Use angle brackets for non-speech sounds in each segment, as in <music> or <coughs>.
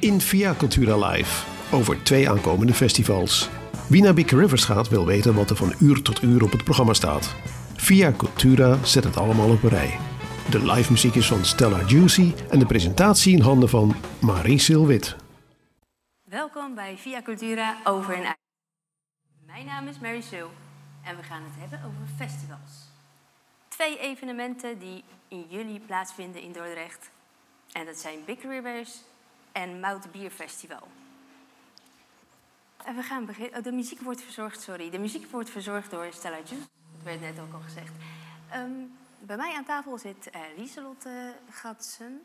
In Via Cultura Live over twee aankomende festivals. Wie naar Big Rivers gaat wil weten wat er van uur tot uur op het programma staat. Via Cultura zet het allemaal op rij. De live muziek is van Stella Juicy en de presentatie in handen van Marie Silwit. Welkom bij Via Cultura over en uit. Mijn naam is Mary Sue en we gaan het hebben over festivals. Twee evenementen die in juli plaatsvinden in Dordrecht. En dat zijn Big Rivers en Mout Festival. En we gaan beginnen. Oh, de muziek wordt verzorgd, sorry. De muziek wordt verzorgd door Stella Juice. Dat werd net ook al gezegd. Ehm, bij mij aan tafel zit uh, Lieselotte Gatsen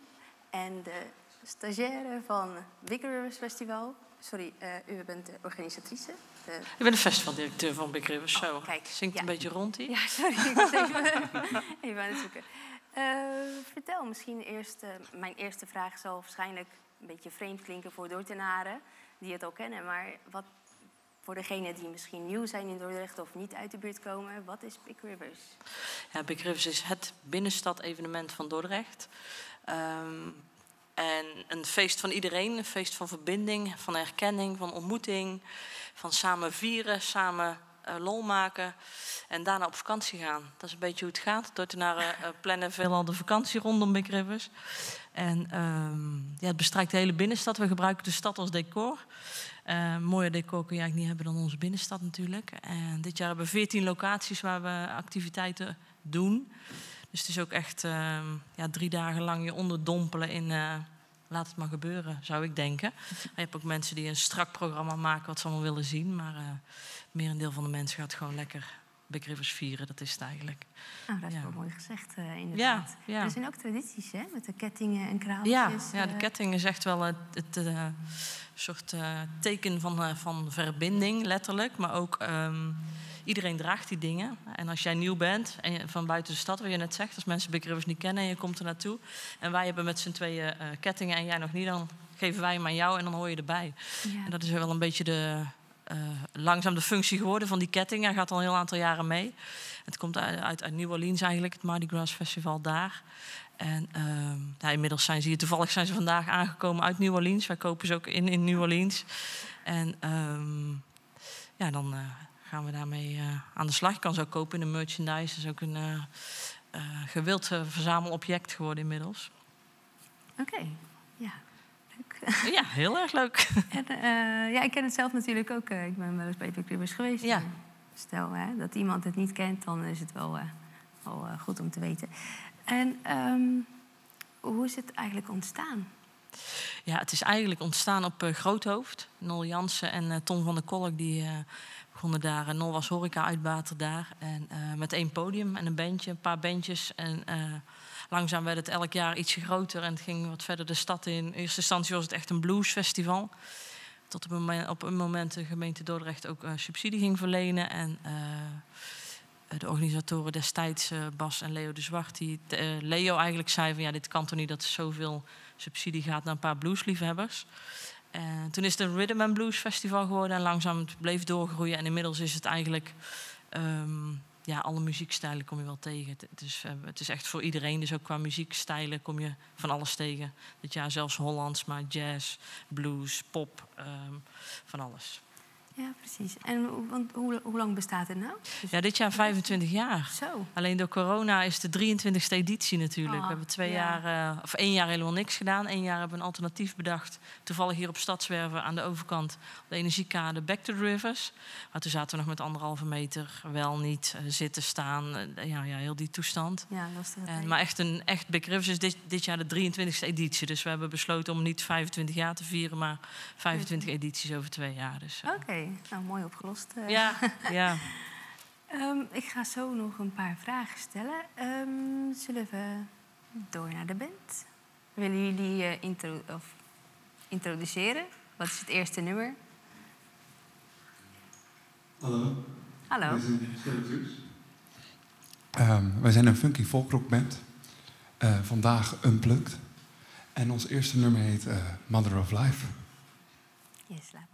en de stagiaire van Big Rivers Festival. Sorry, uh, u bent de organisatrice. De... Ik ben de festivaldirecteur van Big Rivers. Zo, Oh, kijk, zingt ja. een beetje rond hier. Ja, sorry, ik was even, <laughs> even aan het zoeken. Eh, vertel misschien eerst, eh, mijn eerste vraag zal waarschijnlijk een beetje vreemd klinken voor Dordtenaren die het al kennen. Maar wat voor degenen die misschien nieuw zijn in Dordrecht of niet uit de buurt komen, wat is Big Rivers? Ja, Big Rivers is het binnenstad-evenement van Dordrecht. Ehm, en een feest van iedereen, een feest van verbinding, van erkenning, van ontmoeting, van samen vieren, samen eh, lol maken en daarna op vakantie gaan. Dat is een beetje hoe het gaat. Dordtenaren eh, plannen veelal de vakantie rondom Big Rivers. En ehm, ja, het bestrijkt de hele binnenstad. We gebruiken de stad als decor. Eh, mooier decor kun je eigenlijk niet hebben dan onze binnenstad natuurlijk. En dit jaar hebben we 14 locaties waar we activiteiten doen. Dus het is ook echt ehm, ja, drie dagen lang je onderdompelen in... eh, laat het maar gebeuren, zou ik denken. <laughs> Je hebt ook mensen die een strak programma maken wat ze allemaal willen zien. Maar eh merendeel van de mensen gaat gewoon lekker Big Rivers vieren. Dat is het eigenlijk. Nou, dat is Ja. wel mooi gezegd, eh, inderdaad. Ja, ja. Er zijn ook tradities, hè, met de kettingen en kraaltjes. Ja, ja, de eh. ketting is echt wel het, het soort teken van, van verbinding, letterlijk. Maar ook ehm, iedereen draagt die dingen. En als jij nieuw bent, en van buiten de stad, wat je net zegt... als mensen Big Rivers niet kennen en je komt er naartoe... en wij hebben met z'n tweeën eh, kettingen en jij nog niet... dan geven wij hem aan jou en dan hoor je erbij. Ja. En dat is wel een beetje de, eh, langzaam de functie geworden van die ketting. Hij gaat al een heel aantal jaren mee. Het komt uit, uit, uit New Orleans eigenlijk, het Mardi Gras Festival daar. En ehm, ja, inmiddels zijn ze hier, toevallig zijn ze vandaag aangekomen uit New Orleans. Wij kopen ze ook in in New Orleans. En ehm, ja, dan eh, gaan we daarmee eh, aan de slag. Je kan ze ook kopen in de merchandise. Dat is ook een eh, eh, gewild verzamelobject geworden inmiddels. Oké, ja, leuk. <laughs> ja, heel erg leuk. <laughs> En, ja, ik ken het zelf natuurlijk ook. ik ben wel eens bij Rivers geweest. Ja. Stel hè, dat iemand het niet kent, dan is het wel, wel goed om te weten. En ehm, hoe is het eigenlijk ontstaan? Ja, het is eigenlijk ontstaan op eh, Groothoofd. Nol Jansen en eh, Tom van der Kolk die begonnen daar. En Nol was horeca-uitbater daar. En met één podium en een bandje, een paar bandjes. En eh, langzaam werd het elk jaar ietsje groter en het ging wat verder de stad in. In eerste instantie was het echt een bluesfestival. Tot op een moment, op een moment de gemeente Dordrecht ook eh, subsidie ging verlenen. En eh, de organisatoren destijds, Bas en Leo de Zwart, die Leo eigenlijk zei van ja, dit kan toch niet dat er zoveel subsidie gaat naar een paar bluesliefhebbers. En toen is het een Rhythm and Blues Festival geworden en langzaam het bleef doorgroeien. En inmiddels is het eigenlijk, ehm, ja, alle muziekstijlen kom je wel tegen. Het, het is, eh, het is echt voor iedereen, dus ook qua muziekstijlen kom je van alles tegen. Dit jaar zelfs Hollands, maar jazz, blues, pop, ehm, van alles. Ja, precies. En hoe- want, hoe, hoe lang bestaat het nou? Dus- Ja, dit jaar 25 jaar. Zo. Alleen door corona is de 23e editie natuurlijk. Ah, we hebben twee ja. jaar, eh, of één jaar helemaal niks gedaan. Eén jaar hebben we een alternatief bedacht. Toevallig hier op Stadswerven aan de overkant. Op de energiekade Back to the Rivers. Maar toen zaten we nog met anderhalve meter. Wel niet eh, zitten, staan. eh, ja, ja, heel die toestand. Ja, lastig. En, maar echt een echt Big Rivers is dit, dit jaar de 23e editie. Dus we hebben besloten om niet 25 jaar te vieren, maar 25 edities over twee jaar. Dus, Oké, nou mooi opgelost. Eh. Ja, <laughs> ja. Ehm, ik ga zo nog een paar vragen stellen. Ehm, zullen we door naar de band? Willen jullie eh, intro of introduceren? Wat is het eerste nummer? Hallo. Hallo. Wij zijn um, Wij zijn een funky Volkrockband. Eh, vandaag Unplugged. En ons eerste nummer heet Mother of Life. Yes, laat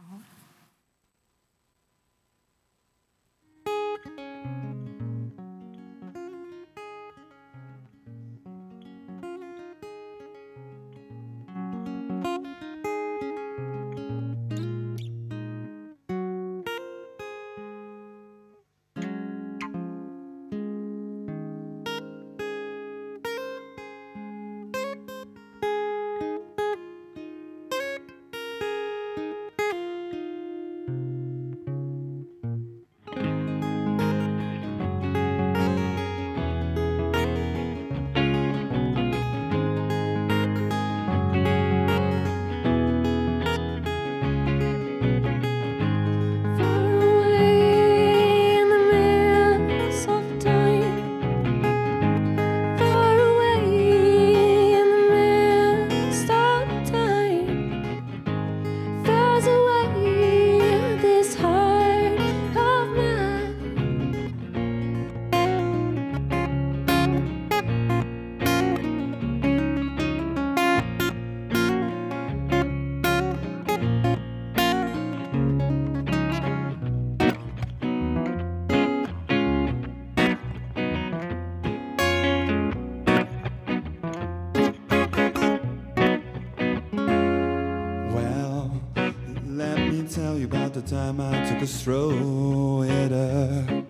time I took a stroll at her.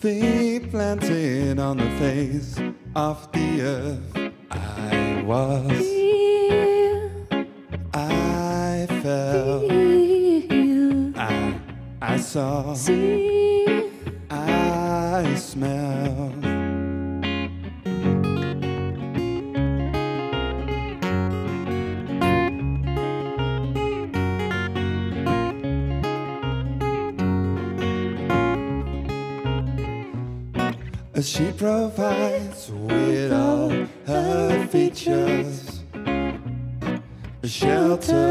Feet planted on the face of as she provides with all her features shelter.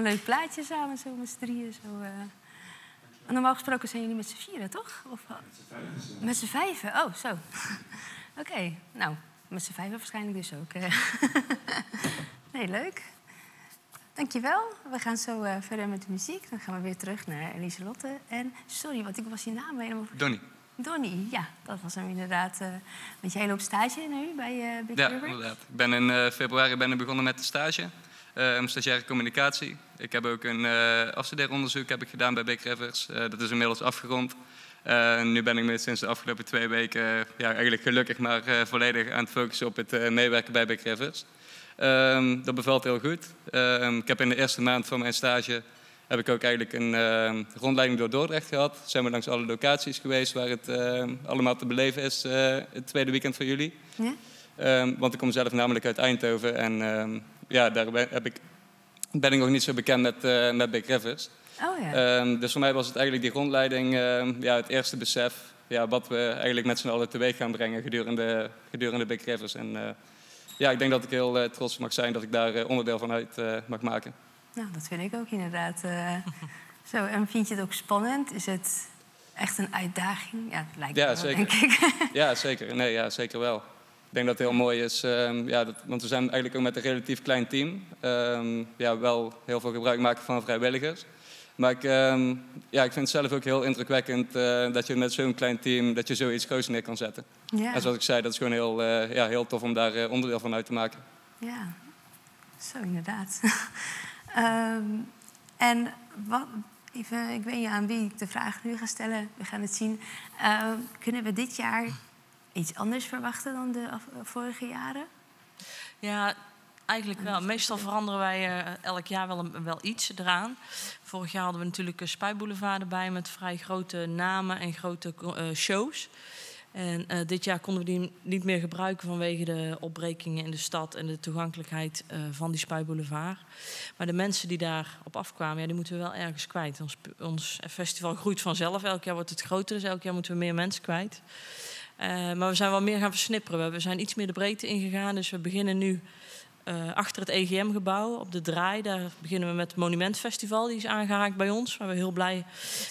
Zo'n leuk plaatje samen, zo met z'n drieën. Zo, eh. En normaal gesproken zijn jullie met z'n vieren, toch? Of, met z'n vijven? Oh, zo. <laughs> Oké, nou, met z'n vijven waarschijnlijk dus ook. eh. <laughs> nee, leuk. Dankjewel. We gaan zo eh, verder met de muziek. Dan gaan we weer terug naar Lieselotte. En sorry, want ik was je naam helemaal Donnie. Donnie, ja, dat was hem inderdaad. eh want jij loopt stage nu bij eh Big Ja, River. inderdaad. Ik ben in februari ben ik begonnen met de stage. Eh stagiaire communicatie. Ik heb ook een eh afstudeeronderzoek heb ik gedaan bij Big Rivers. Eh, dat is inmiddels afgerond. Eh, nu ben ik me sinds de afgelopen twee weken ja, eigenlijk gelukkig maar volledig aan het focussen op het meewerken bij Big Rivers. Ehm, dat bevalt heel goed. Ehm, ik heb in de eerste maand van mijn stage heb ik ook eigenlijk een ehm, rondleiding door Dordrecht gehad. Zijn we langs alle locaties geweest waar het allemaal te beleven is het tweede weekend van juli. Ja? Want ik kom zelf namelijk uit Eindhoven en ja, daar ben, heb ik, ben ik nog niet zo bekend met, eh, met Big Rivers. Oh ja. Ehm, dus voor mij was het eigenlijk die rondleiding ehm, ja, het eerste besef ja, wat we eigenlijk met z'n allen teweeg gaan brengen gedurende, gedurende Big Rivers. En eh, ja, ik denk dat ik heel eh, trots mag zijn dat ik daar onderdeel van uit mag maken. Nou, dat vind ik ook inderdaad. <laughs> zo, en vind je het ook spannend? Is het echt een uitdaging? Ja, het lijkt Ja, me wel, zeker. denk ik. <laughs> Ja, zeker. Nee, ja, zeker wel. Ik denk dat het heel mooi is, ehm, ja, dat, want we zijn eigenlijk ook met een relatief klein team. Ehm, ja, wel heel veel gebruik maken van vrijwilligers. Maar ik, ehm, ja, ik vind het zelf ook heel indrukwekkend eh, dat je met zo'n klein team dat je zoiets groots neer kan zetten. ja. En zoals ik zei, dat is gewoon heel, eh, ja, heel tof om daar eh, onderdeel van uit te maken. ja, zo inderdaad. <laughs> En wat, even, ik weet niet aan wie ik de vraag nu ga stellen. We gaan het zien. Kunnen we dit jaar iets anders verwachten dan de vorige jaren? Ja, eigenlijk wel. Meestal veranderen wij eh, elk jaar wel, een- wel iets eraan. Vorig jaar hadden we natuurlijk een Spuiboulevard erbij met vrij grote namen en grote eh, shows. En eh, dit jaar konden we die niet meer gebruiken vanwege de opbrekingen in de stad en de toegankelijkheid van die Spuiboulevard. Maar de mensen die daarop afkwamen, ja, die moeten we wel ergens kwijt. Ons, ons festival groeit vanzelf. Elk jaar wordt het groter, dus elk jaar moeten we meer mensen kwijt. Eh, maar we zijn wel meer gaan versnipperen. We zijn iets meer de breedte ingegaan. Dus we beginnen nu eh, achter het EGM-gebouw op de draai. Daar beginnen we met het Monumentfestival. Die is aangehaakt bij ons, waar we heel blij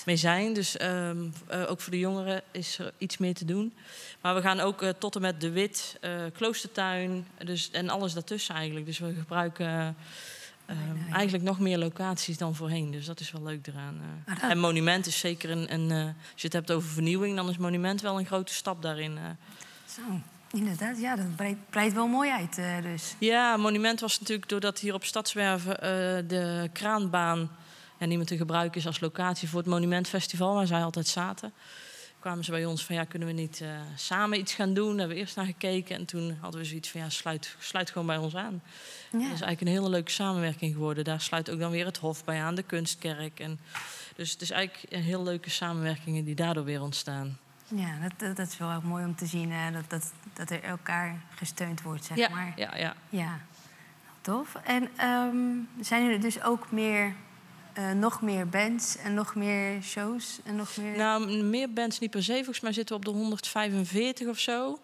mee zijn. Dus ehm, eh, ook voor de jongeren is er iets meer te doen. Maar we gaan ook tot en met De Wit, Kloostertuin dus, en alles daartussen eigenlijk. Dus we gebruiken eh, ehm, eigenlijk nog meer locaties dan voorheen. Dus dat is wel leuk eraan. eh. Dat- En Monument is zeker een... een eh, als je het hebt over vernieuwing, dan is Monument wel een grote stap daarin. eh. Zo, inderdaad. Ja, dat breidt, breidt wel mooi uit dus. Ja, Monument was natuurlijk doordat hier op Stadswerven de kraanbaan ja, niet meer te gebruiken is als locatie voor het Monumentfestival, waar zij altijd zaten. Kwamen ze bij ons van ja, kunnen we niet eh, samen iets gaan doen? Daar hebben we eerst naar gekeken en toen hadden we zoiets van ja, sluit, sluit gewoon bij ons aan. Ja. Dat is eigenlijk een hele leuke samenwerking geworden. Daar sluit ook dan weer het Hof bij aan, de Kunstkerk. En, dus het is eigenlijk een heel leuke samenwerkingen die daardoor weer ontstaan. Ja, dat, dat, is wel ook mooi om te zien. eh, dat, dat, dat er elkaar gesteund wordt, zeg ja, maar. ja, ja. Ja, tof. En ehm, zijn er dus ook meer, eh, nog meer bands en nog meer shows en nog meer... Nou, meer bands niet per se. Volgens mij zitten we op de 145 of zo.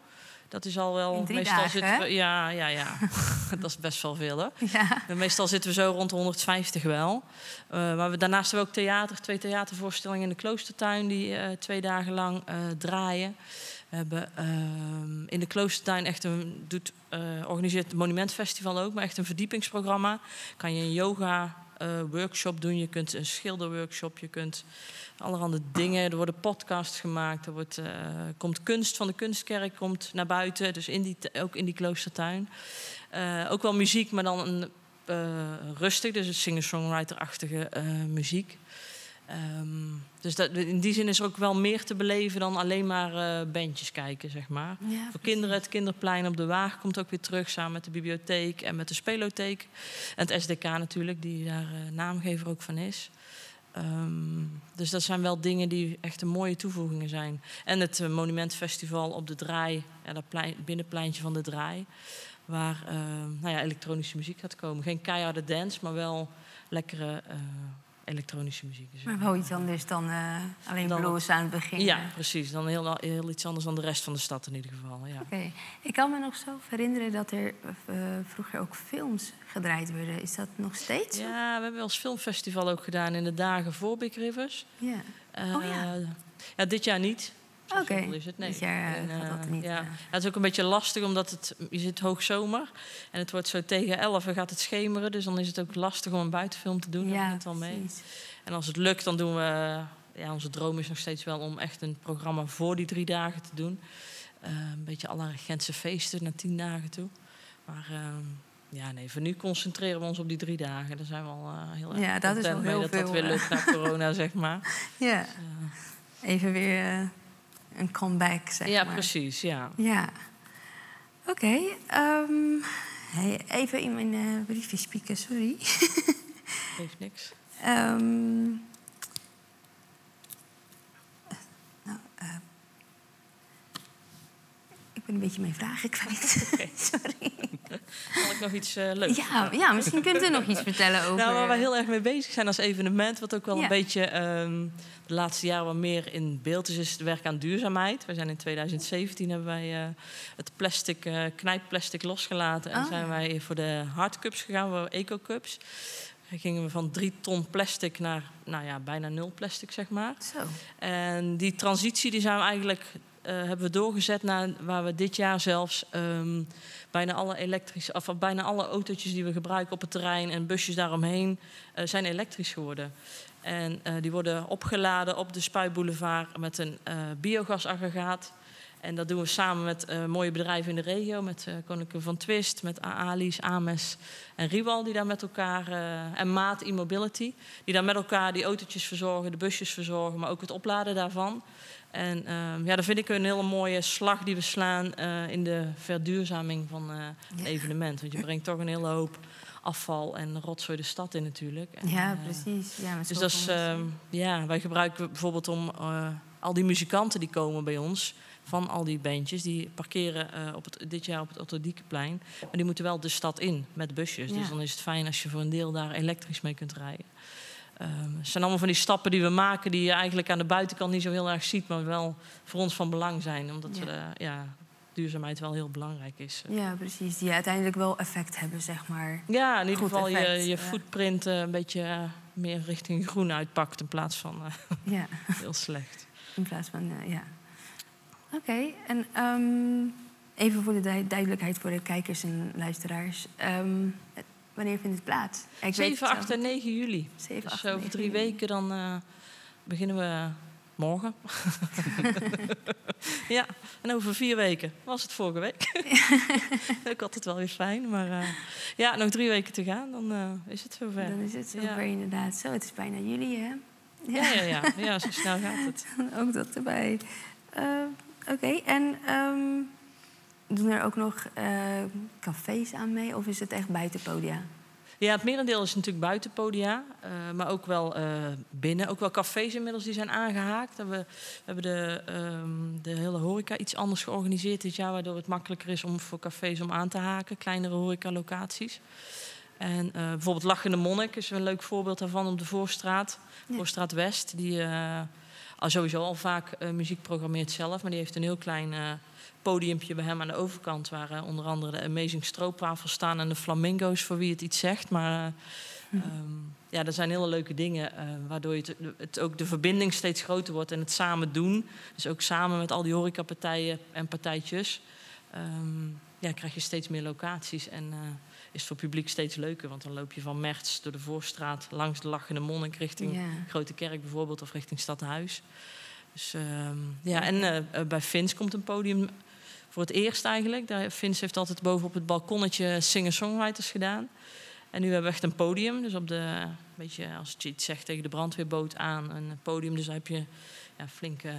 Dat is al wel. In meestal dagen, zitten hè? we. Ja, ja, ja. <laughs> dat is best wel veel hoor. ja. Meestal zitten we zo rond de 150 wel. Eh, maar we, daarnaast hebben we ook theater, twee theatervoorstellingen in de Kloostertuin die eh, twee dagen lang draaien. We hebben ehm, in de Kloostertuin echt een doet, organiseert het Monumentfestival ook, maar echt een verdiepingsprogramma. Kan je een yoga workshop doen, je kunt een schilderworkshop, je kunt allerhande dingen. Er worden podcasts gemaakt, er wordt, eh, komt kunst van de kunstkerk komt naar buiten, dus in die, ook in die Kloostertuin. Eh, ook wel muziek, maar dan een, eh, rustig, dus een singer-songwriter-achtige eh, muziek. Ehm, dus dat, in die zin is er ook wel meer te beleven dan alleen maar eh, bandjes kijken, zeg maar. Ja, Voor kinderen, het kinderplein op de Waag komt ook weer terug... samen met de bibliotheek en met de spelotheek. En het SDK natuurlijk, die daar eh, naamgever ook van is. Ehm, dus dat zijn wel dingen die echt een mooie toevoegingen zijn. En het eh, Monumentfestival op de Draai, ja, dat plein, binnenpleintje van de Draai... waar nou ja, elektronische muziek gaat komen. Geen keiharde dance, maar wel lekkere... eh, elektronische muziek. Dus, Maar wel iets anders dan eh, alleen Dan- blues aan het begin. ja, precies. Dan heel, heel iets anders dan de rest van de stad in ieder geval. Ja. Oké. Ik kan me nog zo herinneren dat er eh, vroeger ook films gedraaid werden. Is dat nog steeds? ja, we hebben wel eens filmfestival ook gedaan in de dagen voor Big Rivers. Ja. Eh, Oh ja. ja, dit jaar niet. Oké. is het. Nee. Dit jaar, eh, En, gaat dat eh, niet, Ja. het is ook een beetje lastig, omdat het, je zit hoogzomer. En het wordt zo tegen 11 gaat het schemeren. Dus dan is het ook lastig om een buitenfilm te doen. Ja, het wel mee. precies. En als het lukt, dan doen we... Ja, onze droom is nog steeds wel om echt een programma voor die drie dagen te doen. Eh, een beetje alle Gentse feesten naar tien dagen toe. Maar ehm, ja, nee, voor nu concentreren we ons op die drie dagen. Daar zijn we al heel erg Ja, dat is wel mee heel dat dat veel, weer eh. lukt na corona, zeg maar. <laughs> Ja, even weer een comeback, zeg ja, maar. precies, ja. Ja. Oké. ehm, hey, even in mijn eh, briefje spieken, sorry. Geeft niks. <laughs> Ehm, nou, eh, ik ben een beetje mijn vragen kwijt. <laughs> <laughs> Sorry. Kan ik nog iets eh leuks Ja, ja, misschien kunt u nog iets vertellen over... Nou, waar we heel erg mee bezig zijn als evenement, wat ook wel Ja. een beetje ehm, de laatste jaren wat meer in beeld is, is het werk aan duurzaamheid. We zijn in 2017 hebben wij eh, het plastic, eh knijpplastic losgelaten en Oh, zijn wij voor de hardcups gegaan, voor eco-cups. Dan gingen we van drie ton plastic naar nou ja, bijna nul plastic, zeg maar. Zo. En die transitie die zijn we eigenlijk hebben we doorgezet naar waar we dit jaar zelfs ehm, bijna alle elektrische, of bijna alle autootjes die we gebruiken op het terrein en busjes daaromheen eh, zijn elektrisch geworden. En eh, die worden opgeladen op de Spuitboulevard met een eh, biogasaggregaat. En dat doen we samen met eh, mooie bedrijven in de regio, met eh Koninklijke van Twist, met Aali's, Ames en Riwal, die daar met elkaar, eh, en Maat E-Mobility, die daar met elkaar die autootjes verzorgen, de busjes verzorgen, maar ook het opladen daarvan. En ehm, ja, dat vind ik een hele mooie slag die we slaan in de verduurzaming van het Ja. evenement. Want je brengt toch een hele hoop afval en rotzooi de stad in natuurlijk. En, Ja, precies. Ja, dus dat is, ehm, ja, wij gebruiken bijvoorbeeld om al die muzikanten die komen bij ons, van al die bandjes, die parkeren eh, op het, dit jaar op het Otterdiekenplein. Maar die moeten wel de stad in met busjes. Ja. Dus dan is het fijn als je voor een deel daar elektrisch mee kunt rijden. Ehm, het zijn allemaal van die stappen die we maken, die je eigenlijk aan de buitenkant niet zo heel erg ziet, maar wel voor ons van belang zijn. Omdat Ja. we, ja, duurzaamheid wel heel belangrijk is. Ja, precies. Die uiteindelijk wel effect hebben, zeg maar. Ja, in ieder Goed geval je, effect, je ja. footprint eh, een beetje eh, meer richting groen uitpakt in plaats van Ja, <laughs> heel slecht. in plaats van... ja. Oké, en ehm, even voor de du- duidelijkheid voor de kijkers en luisteraars. Ehm, het- wanneer vindt het plaats? Ik weet 7, het 8 zelf en 9 juli. 7, Dus 8, over 9 drie weken dan eh, beginnen we morgen. <laughs> ja, en over vier weken was het vorige week. <laughs> Ook altijd wel weer fijn. Maar eh, ja, nog drie weken te gaan, dan eh, is het zover. Dan is het Ja. zover inderdaad. Zo, het is bijna juli, hè? Ja, ja, ja. ja, zo snel gaat het. <laughs> ook dat erbij. Eh, Oké, en ehm, doen er ook nog eh, cafés aan mee? Of is het echt buiten podia? Ja, het merendeel is natuurlijk buiten podia, eh, maar ook wel eh, binnen. Ook wel cafés inmiddels die zijn aangehaakt. En we, we hebben de, ehm, de hele horeca iets anders georganiseerd dit jaar... waardoor het makkelijker is om voor cafés om aan te haken. Kleinere horecalocaties. En bijvoorbeeld Lachende Monnik is een leuk voorbeeld daarvan op de Voorstraat. Ja. Voorstraat West, die al sowieso al vaak eh, muziek programmeert zelf. Maar die heeft een heel klein eh podiumpje bij hem aan de overkant... waar eh, onder andere de Amazing Stroopwafels staan en de Flamingo's, voor wie het iets zegt. Maar eh, ehm, ja, dat zijn hele leuke dingen, waardoor je het, het ook de verbinding steeds groter wordt en het samen doen. Dus ook samen met al die horecapartijen en partijtjes... ehm, ja, krijg je steeds meer locaties en is het voor het publiek steeds leuker. Want dan loop je van Merts door de Voorstraat langs de Lachende Monnik richting Ja. Grote Kerk bijvoorbeeld of richting Stadhuis. Dus ehm, ja, en eh, eh, bij Vins komt een podium voor het eerst eigenlijk. Daar, Vins heeft altijd boven op het balkonnetje singer-songwriters gedaan. En nu hebben we echt een podium. Dus op de, een beetje als je iets zegt tegen de brandweerboot aan, een podium. Dus daar heb je ja, flinke,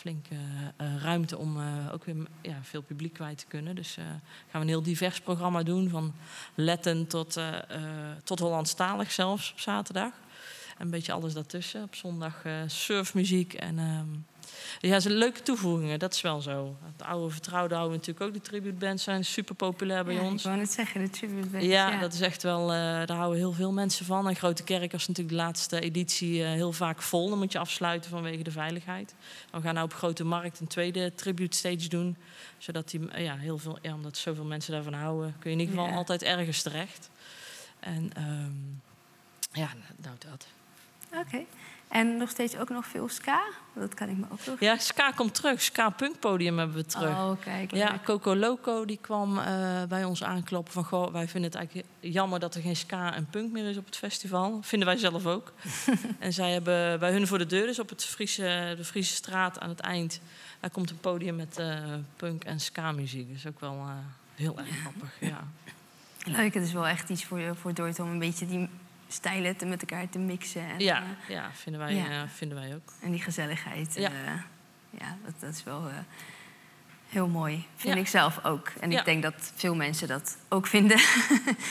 flinke eh, ruimte om eh, ook weer ja, veel publiek kwijt te kunnen. Dus eh, gaan we een heel divers programma doen. Van Letten tot, tot Hollandstalig zelfs op zaterdag. een beetje alles daartussen. Op zondag surfmuziek en... ja, ze leuke toevoegingen, dat is wel zo. Het oude vertrouwde houden we natuurlijk ook. De tributebands zijn super populair bij Ja, ons. Ik wou net zeggen, de tribute band. Ja, dat is echt wel, eh, daar houden heel veel mensen van. En Grote Kerk was natuurlijk de laatste editie eh, heel vaak vol. Dan moet je afsluiten vanwege de veiligheid. We gaan nou op Grote Markt een tweede tribute stage doen. Zodat die, eh, ja, heel veel, ja, omdat zoveel mensen daarvan houden, kun je in ieder geval Ja. altijd ergens terecht. En ehm, ja, nou dat. Oké. En nog steeds ook nog veel ska? Dat kan ik me ook nog... Ja, Ska komt terug. Ska Punk Podium hebben we terug. Oh, kijk. Ja. Coco Loco die kwam eh, bij ons aankloppen van... Goh, wij vinden het eigenlijk jammer dat er geen ska en punk meer is op het festival. Vinden wij zelf ook. <laughs> en zij hebben bij hun voor de deur, dus op het Friese, de Friese straat aan het eind... daar komt een podium met eh, punk en ska muziek. Dat is ook wel eh, heel erg grappig, ja. Leuk, het is wel echt iets voor, voor Dordt om een beetje die stijlen te met elkaar te mixen. En, Ja, eh, ja, vinden, wij, Ja. eh, vinden wij ook. en die gezelligheid. Ja. eh, ja dat, dat is wel heel mooi. Vind Ja. ik zelf ook. En Ja. ik denk dat veel mensen dat ook vinden.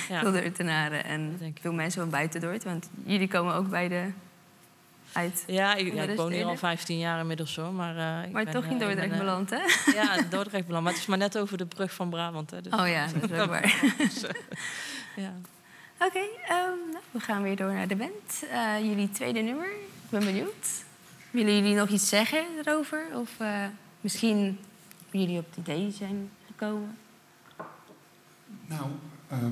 Ja. <laughs> Veel Dordtenaren en veel mensen van buiten Dordt. Want jullie komen ook bij de uit. Ja, ik, ja, woon hier al steden. 15 jaar inmiddels hoor. Maar, ik Maar ben, toch in ben, Dordrecht beland, hè? <laughs> Ja, Dordrecht beland. Maar het is maar net over de brug van Brabant. Hè, dus Oh ja, dat is ook <laughs> waar. ja. Oké, ehm, nou, we gaan weer door naar de band. Eh, jullie tweede nummer. Ik ben benieuwd. Willen jullie nog iets zeggen erover? Of eh, misschien jullie op het idee zijn gekomen? Nou, ehm,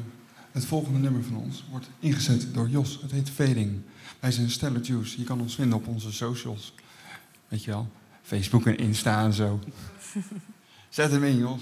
het volgende nummer van ons wordt ingezet door Jos. Het heet Fading. Wij zijn Stellar Juice. Je kan ons vinden op onze socials. Weet je wel, Facebook en Insta en zo. <laughs> Zet hem in, Jos.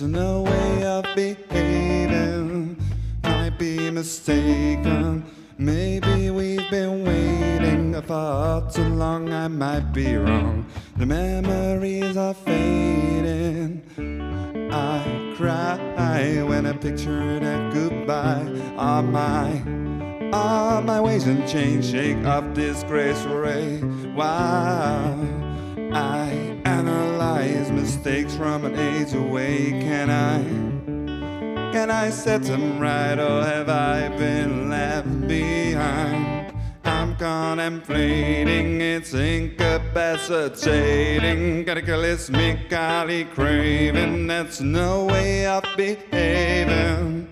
That's no way of behaving. Might be mistaken. Maybe we've been waiting for too long. I might be wrong. The memories are fading. I cry when I picture that goodbye on my all my ways and chains shake off disgrace Set them right or have I been left behind? I'm contemplating, it's incapacitating, cataclysmically craving. That's no way of behaving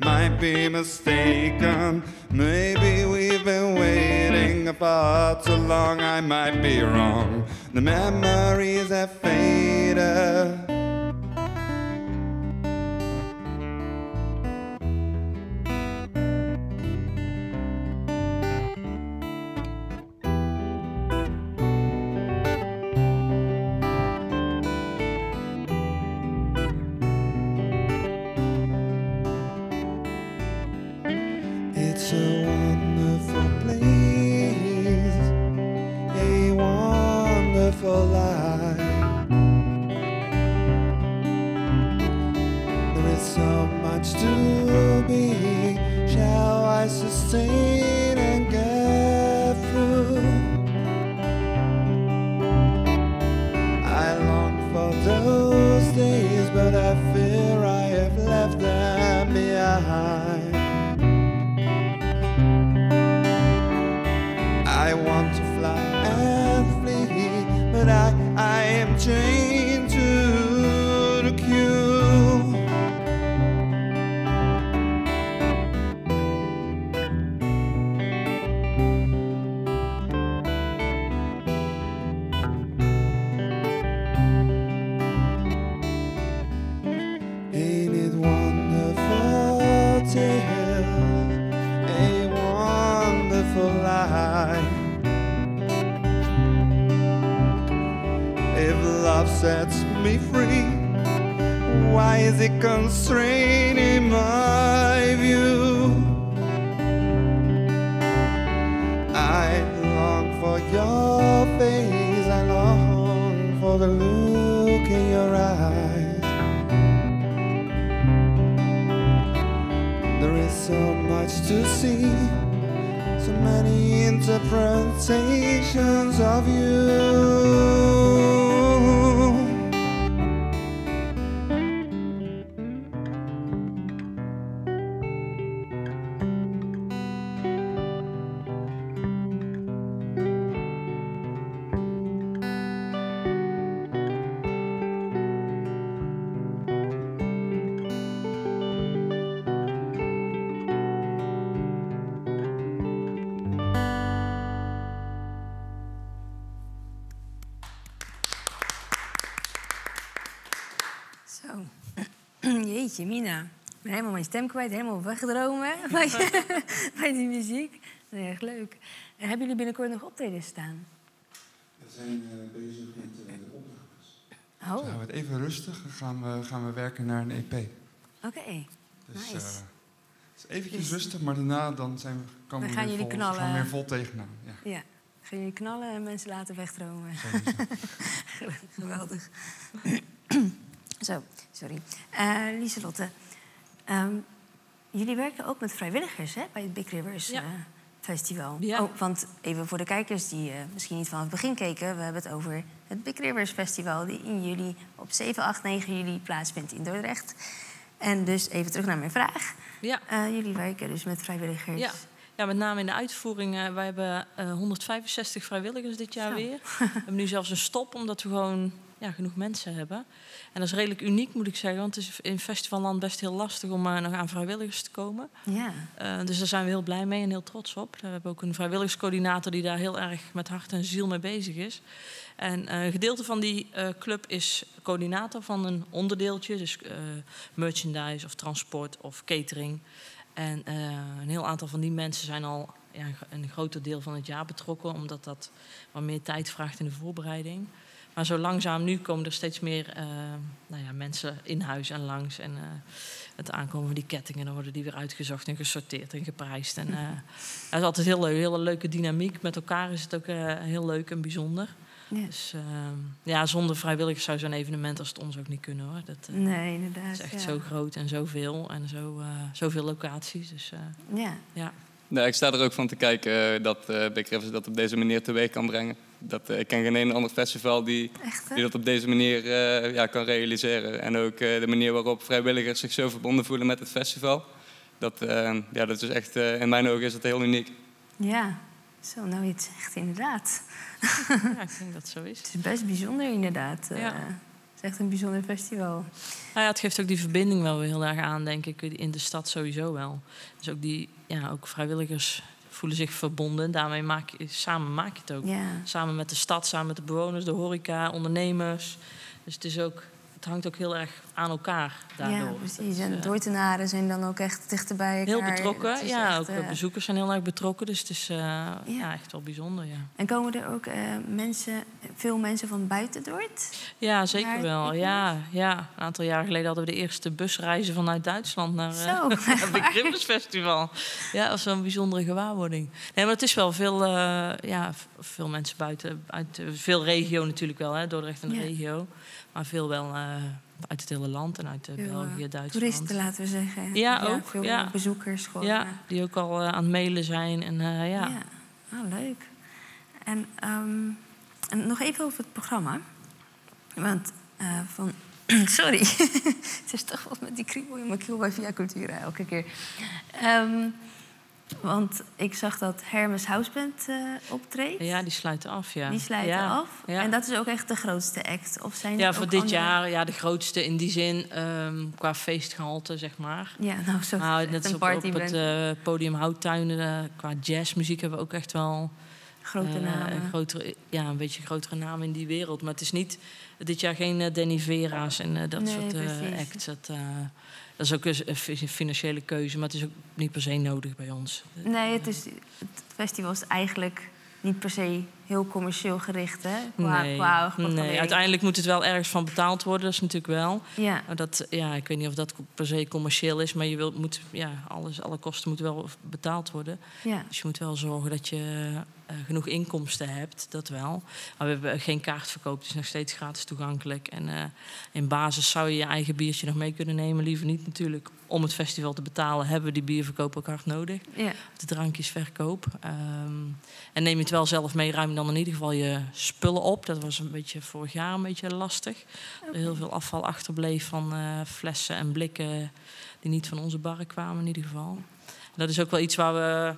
might be mistaken. Maybe we've been waiting for too long. I might be wrong. The memories have faded. Ben helemaal mijn stem kwijt, helemaal weggedromen <laughs> bij, <laughs> bij die muziek. Erg leuk. En hebben jullie binnenkort nog optredens staan? We zijn eh, bezig met de opnames. Oh, Dus houden we het even rustig en gaan we, gaan we werken naar een EP. oké. Dus Nice. eh, eventjes Dus- rustig, maar daarna dan zijn we, komen Dan we gaan weer jullie vol, gaan we weer vol tegenaan. Ja, Ja. Gaan jullie knallen en mensen laten wegdromen? <laughs> Geweldig. <coughs> Zo, sorry. Eh Lieselotte, ehm, jullie werken ook met vrijwilligers hè, bij het Big Rivers Ja. eh, Festival. Ja. Oh, want even voor de kijkers die eh, misschien niet van het begin keken... we hebben het over het Big Rivers Festival... die in juli op 7, 8, 9 juli plaatsvindt in Dordrecht. En dus even terug naar mijn vraag. Ja. Eh, jullie werken dus met vrijwilligers. Ja. ja, met name in de uitvoering. wij hebben eh, 165 vrijwilligers dit jaar Zo. weer. <laughs> We hebben nu zelfs een stop, omdat we gewoon ja, genoeg mensen hebben. En dat is redelijk uniek, moet ik zeggen. Want het is in festivalland best heel lastig om eh, nog aan vrijwilligers te komen. Ja. Eh, dus daar zijn we heel blij mee en heel trots op. We hebben ook een vrijwilligerscoördinator die daar heel erg met hart en ziel mee bezig is. En eh, een gedeelte van die club is coördinator van een onderdeeltje. Dus merchandise of transport of catering. En een heel aantal van die mensen zijn al ja, een groter deel van het jaar betrokken. Omdat dat wat meer tijd vraagt in de voorbereiding. Maar zo langzaam nu komen er steeds meer eh, nou ja, mensen in huis en langs. En eh, het aankomen van die kettingen, dan worden die weer uitgezocht en gesorteerd en geprijsd. En eh <laughs> dat is altijd heel leuk, hele leuke dynamiek. Met elkaar is het ook eh, heel leuk en bijzonder. Ja. Dus eh, ja, zonder vrijwilligers zou zo'n evenement als het ons ook niet kunnen hoor. Dat eh, Nee, inderdaad. is echt ja. zo groot en zoveel en zo, eh, zoveel locaties. Dus eh, Ja. ja. Nee, ik sta er ook van te kijken eh, dat eh Big Rivers dat op deze manier teweeg kan brengen. Dat, eh, ik ken geen een ander festival die, Echt, die dat op deze manier eh, ja, kan realiseren. En ook eh, de manier waarop vrijwilligers zich zo verbonden voelen met het festival. Dat, ja, dat is echt, eh, in mijn ogen is dat heel uniek. Ja. Zo, nou je het zegt, inderdaad. ja, ik denk dat het zo is. <laughs> Het is best bijzonder, inderdaad. Eh, Ja. het is echt een bijzonder festival. Nou ja, het geeft ook die verbinding wel weer heel erg aan, denk ik, in de stad sowieso wel. Dus ook die, ja, ook vrijwilligers voelen zich verbonden. Daarmee maak je, samen maak je het ook. Ja. Samen met de stad, samen met de bewoners, de horeca, ondernemers. Dus het, is ook, het hangt ook heel erg aan elkaar daardoor. Ja, precies. En eh, Dordtenaren zijn dan ook echt dichter bij elkaar. Heel betrokken, ja. echt, ook eh, bezoekers zijn heel erg betrokken. Dus het is eh, ja. echt wel bijzonder, ja. En komen er ook eh, mensen, veel mensen van buiten Dort? Ja, zeker Naar wel. Ja, ja, een aantal jaar geleden hadden we de eerste busreizen vanuit Duitsland naar eh, <laughs> Zo, het Big Rivers Festival. Ja, dat was wel een bijzondere gewaarwording. Nee, maar het is wel veel, eh, ja, veel mensen buiten, uit eh, veel regio natuurlijk wel, hè, Dordrecht en de Ja. regio. Maar veel wel eh, uit het hele land en uit eh, België, Duitsland. Toeristen, laten we zeggen. Ja, ook, Veel ja. bezoekers gewoon. Ja, die ook al eh, aan het mailen zijn. En, ja. ja. Oh, leuk. En, ehm, en nog even over het programma. Want van... <clears throat> Sorry, <laughs> het is toch wat met die kriebel in mijn keel bij Via Cultura elke keer. Ehm, want ik zag dat Hermes Houseband eh optreedt. ja, die sluiten af, ja. Die sluiten ja. af. Ja. En dat is ook echt de grootste act. Of zijn Ja, voor dit andere- jaar ja, de grootste in die zin ehm, qua feestgehalte, zeg maar. Ja, nou, zo Nou, net op, op het eh, podium Houttuinen, eh, qua jazzmuziek hebben we ook echt wel Grote namen. een grotere, ja, een beetje grotere namen in die wereld. Maar het is niet dit jaar geen Danny Vera's en dat Nee, soort acts. Dat, dat is ook een een fi- financiële keuze, maar het is ook niet per se nodig bij ons. Nee, het, is, het festival is eigenlijk niet per se heel commercieel gericht, hè? Qua, nee, qua nee. uiteindelijk moet het wel ergens van betaald worden, dat is natuurlijk wel. Ja, Maar dat, ja, ik weet niet of dat per se commercieel is, maar je wilt, moet, ja, alles, alle kosten moeten wel betaald worden. ja. Dus je moet wel zorgen dat je genoeg inkomsten hebt, dat wel. Maar we hebben geen kaartverkoop, het is nog steeds gratis toegankelijk. En eh, in basis zou je je eigen biertje nog mee kunnen nemen, liever niet natuurlijk. Om het festival te betalen hebben we die bierverkoop ook hard nodig. ja. De drankjesverkoop. Ehm, en neem je het wel zelf mee, ruim dan in ieder geval je spullen op. Dat was een beetje vorig jaar een beetje lastig. Er heel veel afval achterbleef van eh, flessen en blikken die niet van onze barren kwamen in ieder geval. Dat is ook wel iets waar we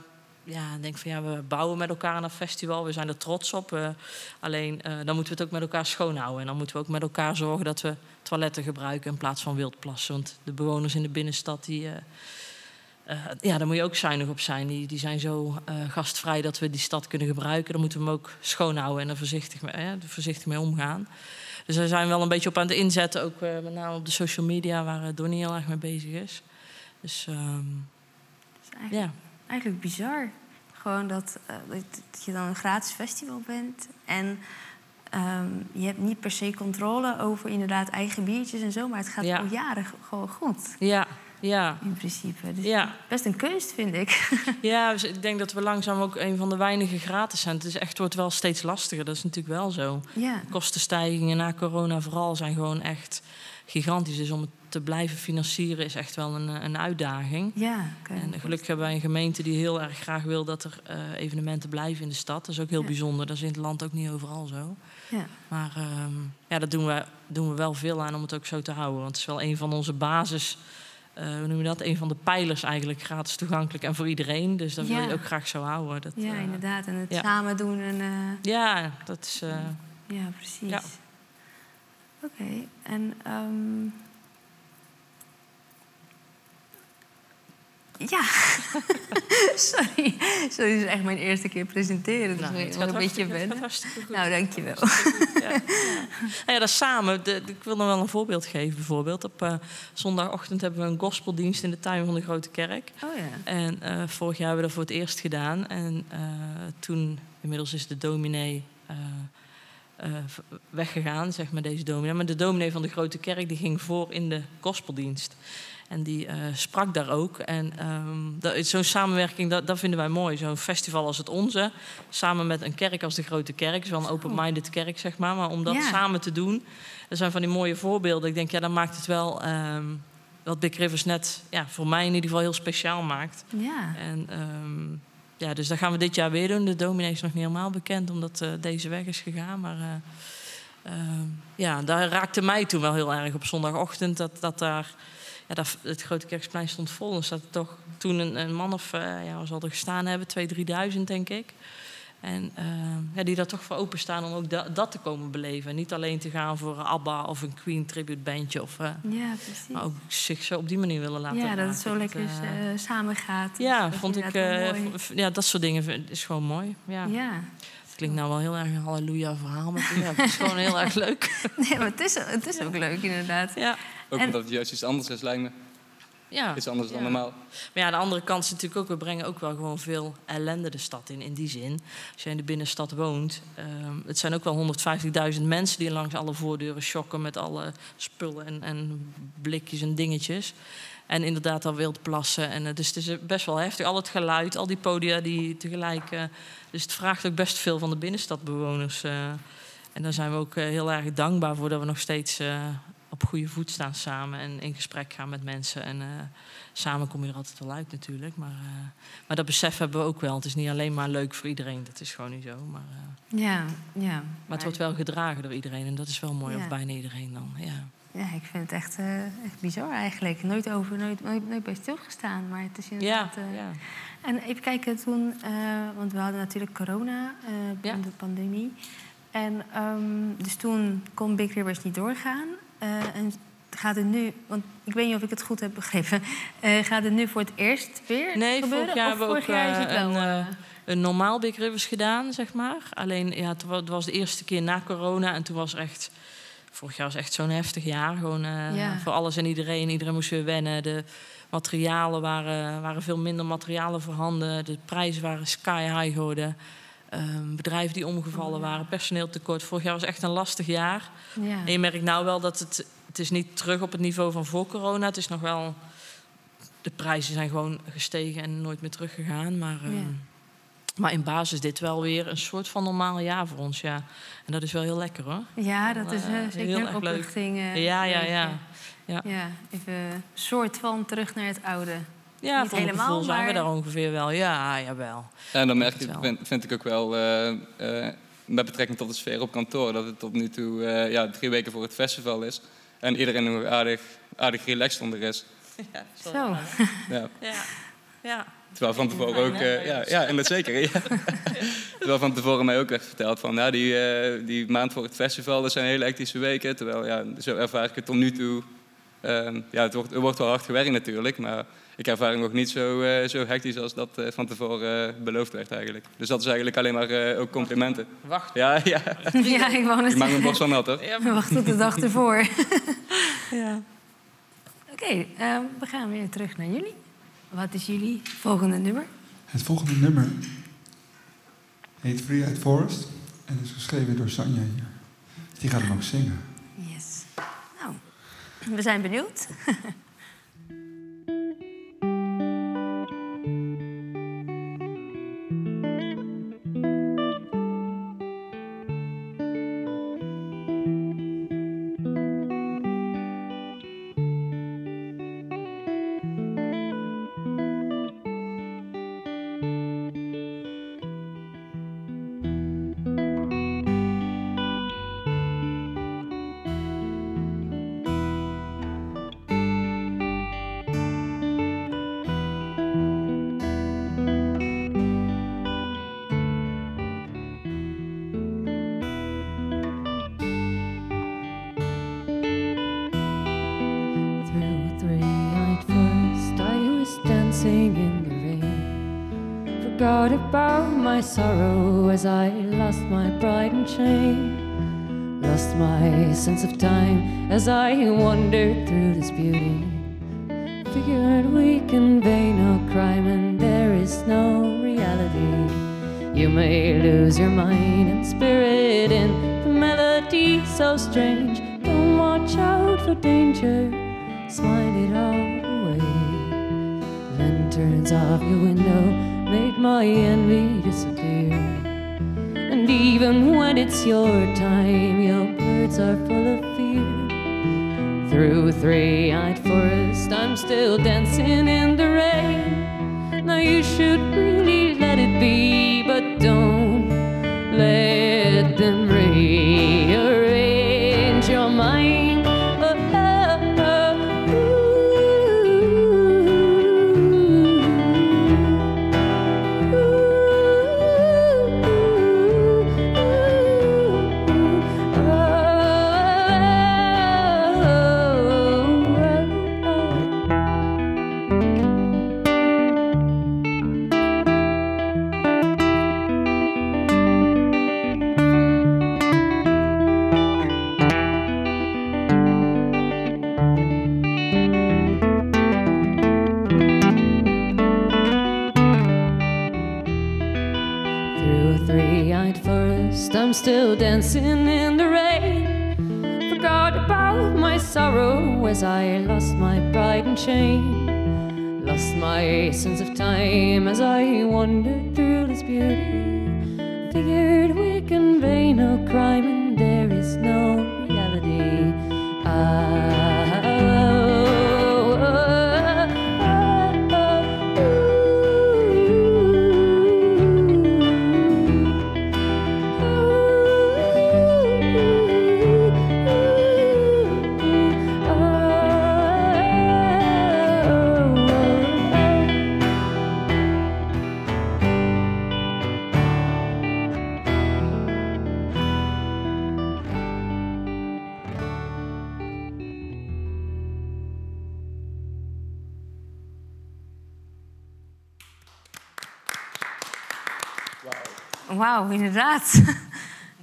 ja, denk van ja, we bouwen met elkaar aan een festival. We zijn er trots op. Eh, alleen eh, dan moeten we het ook met elkaar schoonhouden. En dan moeten we ook met elkaar zorgen dat we toiletten gebruiken in plaats van wildplassen. Want de bewoners in de binnenstad die. eh, ja, daar moet je ook zuinig op zijn. Die, die zijn zo gastvrij dat we die stad kunnen gebruiken. Dan moeten we hem ook schoonhouden en er voorzichtig mee, eh, voorzichtig mee omgaan. Dus daar zijn we wel een beetje op aan het inzetten. Ook met name op de social media, waar Donnie heel erg mee bezig is. Dus ehm, Het is eigenlijk, ja, eigenlijk bizar. Gewoon dat, eh, dat, dat je dan een gratis festival bent. En ehm, je hebt niet per se controle over inderdaad eigen biertjes en zo. Maar het gaat Ja. al jaren gewoon goed, ja, ja. in principe. Dus Ja. best een kunst, vind ik. <laughs> Ja, dus ik denk dat we langzaam ook een van de weinige gratis zijn. Het is echt, wordt wel steeds lastiger, dat is natuurlijk wel zo. ja. Kostenstijgingen na corona vooral zijn gewoon echt gigantisch. Dus om het te blijven financieren is echt wel een, eh, een uitdaging. Ja, En gelukkig hebben wij een gemeente die heel erg graag wil dat er eh, evenementen blijven in de stad. Dat is ook heel Ja. bijzonder. Dat is in het land ook niet overal zo. Ja. Maar ehm, ja, daar doen we, doen we wel veel aan om het ook zo te houden. Want het is wel een van onze basis. eh, hoe noem je dat? Een van de pijlers eigenlijk gratis toegankelijk en voor iedereen. Dus dat wil je ook graag zo houden. Dat, Ja, inderdaad. En het samen doen. En, Ja, dat is. ja, precies. Oké, en... ehm, Ja, <laughs> sorry. Sorry, dit is echt mijn eerste keer presenteren. Dus nou, ik ben een beetje goed. Nou, dankjewel. ja, ja. <laughs> Nou ja, dat samen. De, ik wil nog wel een voorbeeld geven. Bijvoorbeeld op eh, zondagochtend hebben we een gospeldienst in de tuin van de Grote Kerk. Oh ja. En eh, vorig jaar hebben we dat voor het eerst gedaan. En eh, toen, inmiddels is de dominee eh, weggegaan, zeg maar, deze dominee. Maar de dominee van de Grote Kerk die ging voor in de gospeldienst. En die eh, sprak daar ook. En ehm, zo'n samenwerking, dat, dat vinden wij mooi. Zo'n festival als het onze, samen met een kerk als de Grote Kerk. Een open-minded kerk, zeg maar. Maar om dat Ja. samen te doen, dat zijn van die mooie voorbeelden. Ik denk, ja, dan maakt het wel... ehm, wat Big Rivers net ja, voor mij in ieder geval heel speciaal maakt. Ja. En ehm, ja, dus dat gaan we dit jaar weer doen. De dominee is nog niet helemaal bekend, omdat eh, deze weg is gegaan. Maar eh, ehm, ja, daar raakte mij toen wel heel erg op zondagochtend. Dat, dat daar, ja, dat, het Grote Kerksplein stond vol. En zat er toch toen een, een man of, eh ja, zal er gestaan hebben? 2.000, 3.000 denk ik. En ehm, ja, die daar toch voor openstaan om ook da- dat te komen beleven. En niet alleen te gaan voor een ABBA of een Queen tribute bandje. Of, eh, Ja, precies. maar ook zich zo op die manier willen laten ja, dat het zo lekker eh, eh, samen gaat. ja, vond ik. eh, ja, dat soort dingen is gewoon mooi. Ja. Ja. Het klinkt nou wel heel erg een halleluja verhaal. Maar ja, het is gewoon heel erg leuk. <laughs> Nee, maar het is, het is ook leuk, inderdaad. Ja. Ook En- omdat het juist iets anders is, lijkt me. Ja. Iets anders dan normaal. Maar ja, de andere kant is natuurlijk ook, we brengen ook wel gewoon veel ellende de stad in. In die zin, als je in de binnenstad woont, ehm, het zijn ook wel 150.000 mensen die langs alle voordeuren shocken met alle spullen en, en blikjes en dingetjes. En inderdaad al wild plassen. En, eh, dus het is eh, best wel heftig. Al het geluid, al die podia die tegelijk. eh, dus het vraagt ook best veel van de binnenstadbewoners. en daar zijn we ook heel erg dankbaar voor dat we nog steeds op goede voet staan samen en in gesprek gaan met mensen. En eh, samen kom je er altijd wel uit natuurlijk. Maar, eh, maar dat besef hebben we ook wel. Het is niet alleen maar leuk voor iedereen. Dat is gewoon niet zo. Maar, eh, Ja, ja. maar het wordt wel gedragen door iedereen. En dat is wel mooi. Ja. Of bijna iedereen dan. Ja. Ja, ik vind het echt, echt bizar eigenlijk. Nooit over, nooit, nooit, nooit bij stilgestaan. Maar het is Ja, inderdaad... eh, ja. En even kijken toen, want we hadden natuurlijk corona, Ja. de pandemie. En ehm, dus toen kon Big Rivers niet doorgaan. Eh, en gaat het nu, want ik weet niet of ik het goed heb begrepen, eh, gaat het nu voor het eerst weer Nee, gebeuren? vorig jaar hebben we ook jaar eh, een, normaal Big Rivers gedaan, zeg maar. Alleen, ja, het wa- het was de eerste keer na corona en toen was echt... Vorig jaar was echt zo'n heftig jaar. Gewoon Ja. voor alles en iedereen. Iedereen moest weer wennen. De materialen waren, waren veel minder materialen voorhanden. De prijzen waren sky high geworden. Ehm, bedrijven die omgevallen waren, personeel tekort. Vorig jaar was echt een lastig jaar. ja. En je merkt nou wel dat het, het is niet terug op het niveau van voor corona. Het is nog wel, de prijzen zijn gewoon gestegen en nooit meer teruggegaan. Maar, ehm, maar in basis is dit wel weer een soort van normaal jaar voor ons, ja. En dat is wel heel lekker hoor. ja, dat is eh, Eh, zeker heel een erg leuk. eh, ja, ja. Ja, Ja, even een soort van terug naar het oude. Ja Niet helemaal, gevoel zijn we maar- daar ongeveer wel. Ja, jawel. Ja, en dan merk je, vind, vind ik ook wel, eh, eh, met betrekking tot de sfeer op kantoor, dat het tot nu toe eh, ja, drie weken voor het festival is. En iedereen nog aardig, aardig relaxed onder is. <laughs> Ja, Zo. <laughs> Ja. Ja, ja. Terwijl van tevoren ook, eh, ja, ja, en dat zeker. Ja. <laughs> Terwijl van tevoren mij ook werd verteld van, ja, die, eh, die maand voor het festival, dat zijn hele hectische weken. Terwijl, ja, zo ervaar ik het tot nu toe. Ehm, ja, het wordt, er wordt wel hard gewerkt natuurlijk, maar ik ervaar het nog niet zo, eh, zo hectisch als dat eh, van tevoren eh, beloofd werd eigenlijk. Dus dat is eigenlijk alleen maar eh, ook complimenten. Wacht. Ja, ja. <laughs> ja, ik wou net Ik maak mijn borst nat hoor. We wachten tot de dag ervoor. <laughs> Ja. Oké, ehm, we gaan weer terug naar jullie. Wat is jullie volgende nummer? Het volgende nummer heet Free at Forest en is geschreven door Sanja hier. Die gaat hem ook zingen. Yes. Nou, we zijn benieuwd. <laughs> sorrow as I lost my pride and shame. Lost my sense of time as I wandered through this beauty. Figured we convey no crime and there is no reality. You may lose your mind and spirit in the melody so strange. Don't watch out for danger, smile it all away. Lanterns off your window made my envy disappear. And even when it's your time, your birds are full of fear. Through three-eyed forest, I'm still dancing in the rain. Now you should really let it be, dancing in the rain. Forgot about my sorrow as I lost my pride and shame. Lost my sense of time as I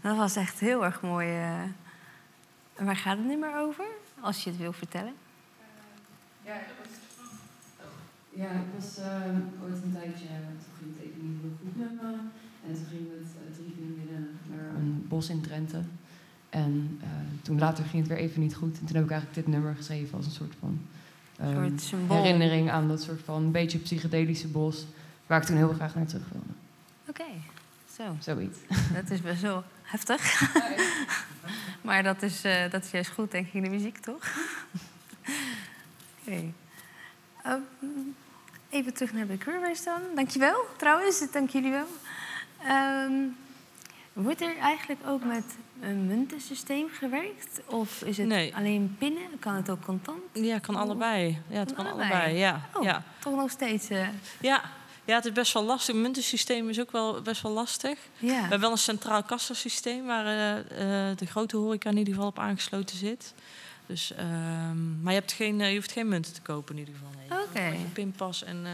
dat was echt heel erg mooi. eh. Waar gaat het nummer over? Als je het wil vertellen. Ja, ik was, ja, ik was ehm, ooit een tijdje, toen ging het even niet heel goed met me. En toen gingen we met eh, drie vriendinnen naar een bos in Drenthe. En eh, toen later ging het weer even niet goed. En toen heb ik eigenlijk dit nummer geschreven als een soort van ehm, soort herinnering aan dat soort van beetje psychedelische bos. Waar ik toen heel graag naar terug wilde. Oké, zo. Zoiets. Dat is best wel heftig. <laughs> maar dat is, eh, dat is juist goed, denk ik, in de muziek, toch? Oké. Ehm, even terug naar de Rivers dan. Dankjewel, trouwens. Dank jullie wel. Ehm, wordt er eigenlijk ook met een muntensysteem gewerkt? Of is het Nee. alleen pinnen? Kan het ook contant? Ja, kan allebei. Ja, het Kan kan allebei. allebei. Ja, Oh, ja. toch nog steeds. eh, Ja. Ja, het is best wel lastig. Het muntensysteem is ook wel best wel lastig. We hebben wel een centraal kassasysteem waar eh, eh, de grote horeca in ieder geval op aangesloten zit. Dus, ehm, maar je, hebt geen, eh, je hoeft geen munten te kopen in ieder geval. Nee. Oké. Je hebt pinpas en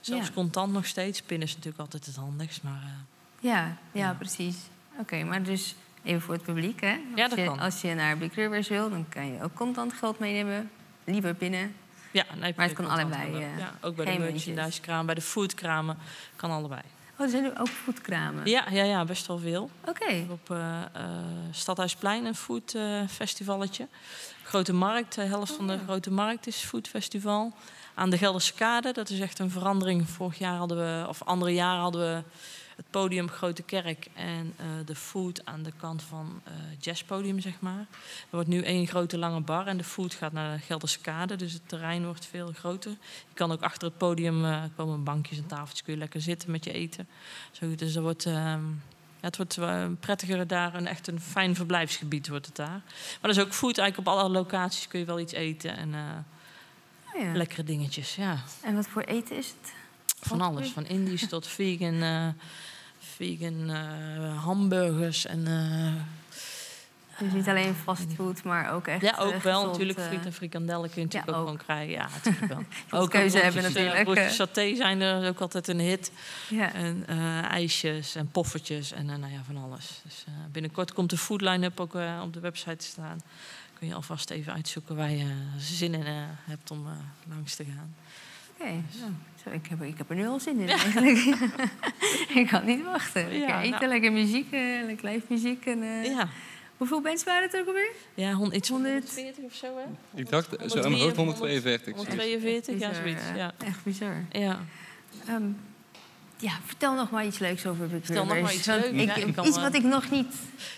zelfs Ja. contant nog steeds. Pin is natuurlijk altijd het handigst, maar... Ja, ja, Ja. precies. Oké, maar dus even voor het publiek, hè? Als Ja, dat je, kan. Als je naar Big Rivers wil, dan kan je ook contant geld meenemen. Liever binnen. Ja, Maar het kan allebei, eh, ja, ook bij de merchandisekraam, bij de foodkramen. Kan allebei. Oh, er zijn nu ook foodkramen. Ja, ja, ja, best wel veel. Oké. Op eh, eh, Stadhuisplein een foodfestivalletje. Grote Markt, de helft van de Oh. Grote Markt is foodfestival. Aan de Gelderse Kade, dat is echt een verandering. Vorig jaar hadden we, of andere jaren hadden we het podium Grote Kerk en eh, de food aan de kant van eh jazzpodium, zeg maar. Er wordt nu één grote lange bar en de food gaat naar de Gelderse Kade, dus het terrein wordt veel groter. Je kan ook achter het podium eh, komen bankjes en tafeltjes, kun je lekker zitten met je eten. Zo, dus er wordt, ehm, ja, het wordt prettiger daar, een echt een fijn verblijfsgebied wordt het daar. Maar er is ook food, eigenlijk op alle locaties kun je wel iets eten en Oh, ja. lekkere dingetjes, ja. En wat voor eten is het? Van alles, van Indisch tot vegan, vegan eh, hamburgers en... eh, Dus niet alleen fastfood, maar ook echt ja, ook eh, wel gezond, natuurlijk. eh, Friet en frikandellen kun je natuurlijk ja, ook, ook. gewoon krijgen. Ja, natuurlijk wel. <laughs> ook keuze hebben broodjes, eh, natuurlijk, broodjes eh. saté zijn er ook altijd een hit. Ja. En eh, ijsjes en poffertjes en eh, nou ja, van alles. Dus eh, binnenkort komt de food line-up ook eh, op de website te staan. Kun je alvast even uitzoeken waar je zin in eh, hebt om eh, langs te gaan. Oké, nou, zo, ik, heb, er- ik heb er nu al zin in eigenlijk. <laughs> ik kan niet wachten. Lekker Ja, eten, nou. lekker muziek, eh, lekker live muziek. En, eh, Ja, Hoeveel bands waren het ook alweer? ja hon, iets van 100. 140 of zo, hè? Ik dacht, zo aan mijn hoofd 142. 142, ja, zoiets. Ja. Echt bizar. ja. Ehm, ja, vertel nog maar iets leuks over Big Vertel nog maar iets leuks. Ik, Ja, ik kan iets wat ik nog niet,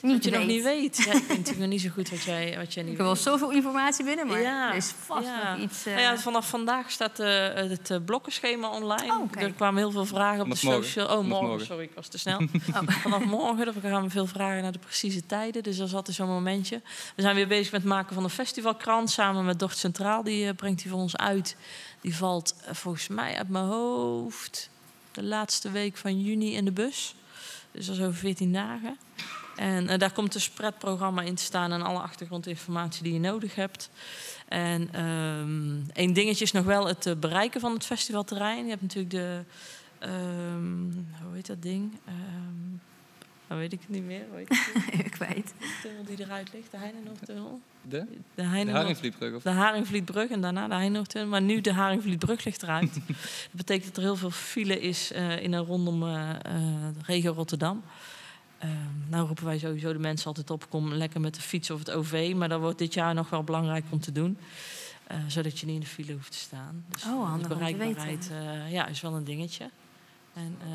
niet Wat je weet. nog niet weet. Ja, ik weet natuurlijk nog niet zo goed wat jij, wat jij niet Ik heb wel zoveel informatie binnen, maar Ja, er is vast ja. nog iets... eh, Nou ja, vanaf vandaag staat eh, het eh, blokkenschema online. Oh, kijk. Er kwamen heel veel vragen op de morgen. social. Oh, morgen. morgen. Sorry, ik was te snel. <laughs> Oh. Vanaf morgen er kwamen veel vragen naar de precieze tijden. Dus dat is altijd zo'n momentje. We zijn weer bezig met het maken van een festivalkrant. Samen met Dort Centraal. Die eh, brengt die voor ons uit. Die valt eh, volgens mij uit mijn hoofd de laatste week van juni in de bus. Dus dat is over 14 dagen. En eh, daar komt een spreadprogramma in te staan en alle achtergrondinformatie die je nodig hebt. En ehm één dingetje is nog wel het eh, bereiken van het festivalterrein. Je hebt natuurlijk de, ehm, hoe heet dat ding? Nou weet ik het niet meer. Hoe heet het ik <laughs> de tunnel die eruit ligt, de Heinenoordtunnel. De? De, De Haringvlietbrug? Of? de Haringvlietbrug en daarna de Heinenoordtunnel. Maar nu de Haringvlietbrug ligt eruit. <laughs> dat betekent dat er heel veel file is eh, in en rondom eh, eh, de regio Rotterdam. Ehm, nou roepen wij sowieso de mensen altijd op, kom lekker met de fiets of het OV. Maar dat wordt dit jaar nog wel belangrijk om te doen. Eh, zodat je niet in de file hoeft te staan. Dus Oh, eh, handig de om te bereikbaarheid eh, ja, is wel een dingetje. En, eh,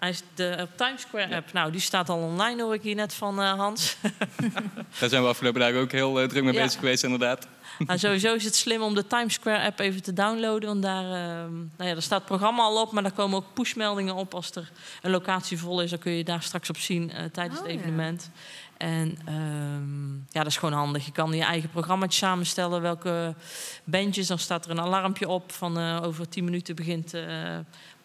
hij is de eh, Times Square app, nou die staat al online hoor ik hier net van eh, Hans. <laughs> Daar zijn we afgelopen dagen ook heel eh, druk mee Ja. bezig geweest, inderdaad. Maar <laughs> sowieso is het slim om de Times Square app even te downloaden. Want daar, ehm, nou ja, daar staat het programma al op, maar daar komen ook pushmeldingen op. Als er een locatie vol is, dan kun je daar straks op zien eh, tijdens Oh, het ja. evenement. En ehm, ja, dat is gewoon handig. Je kan je eigen programmaatje samenstellen. Welke bandjes, dan staat er een alarmpje op van eh, over tien minuten begint eh,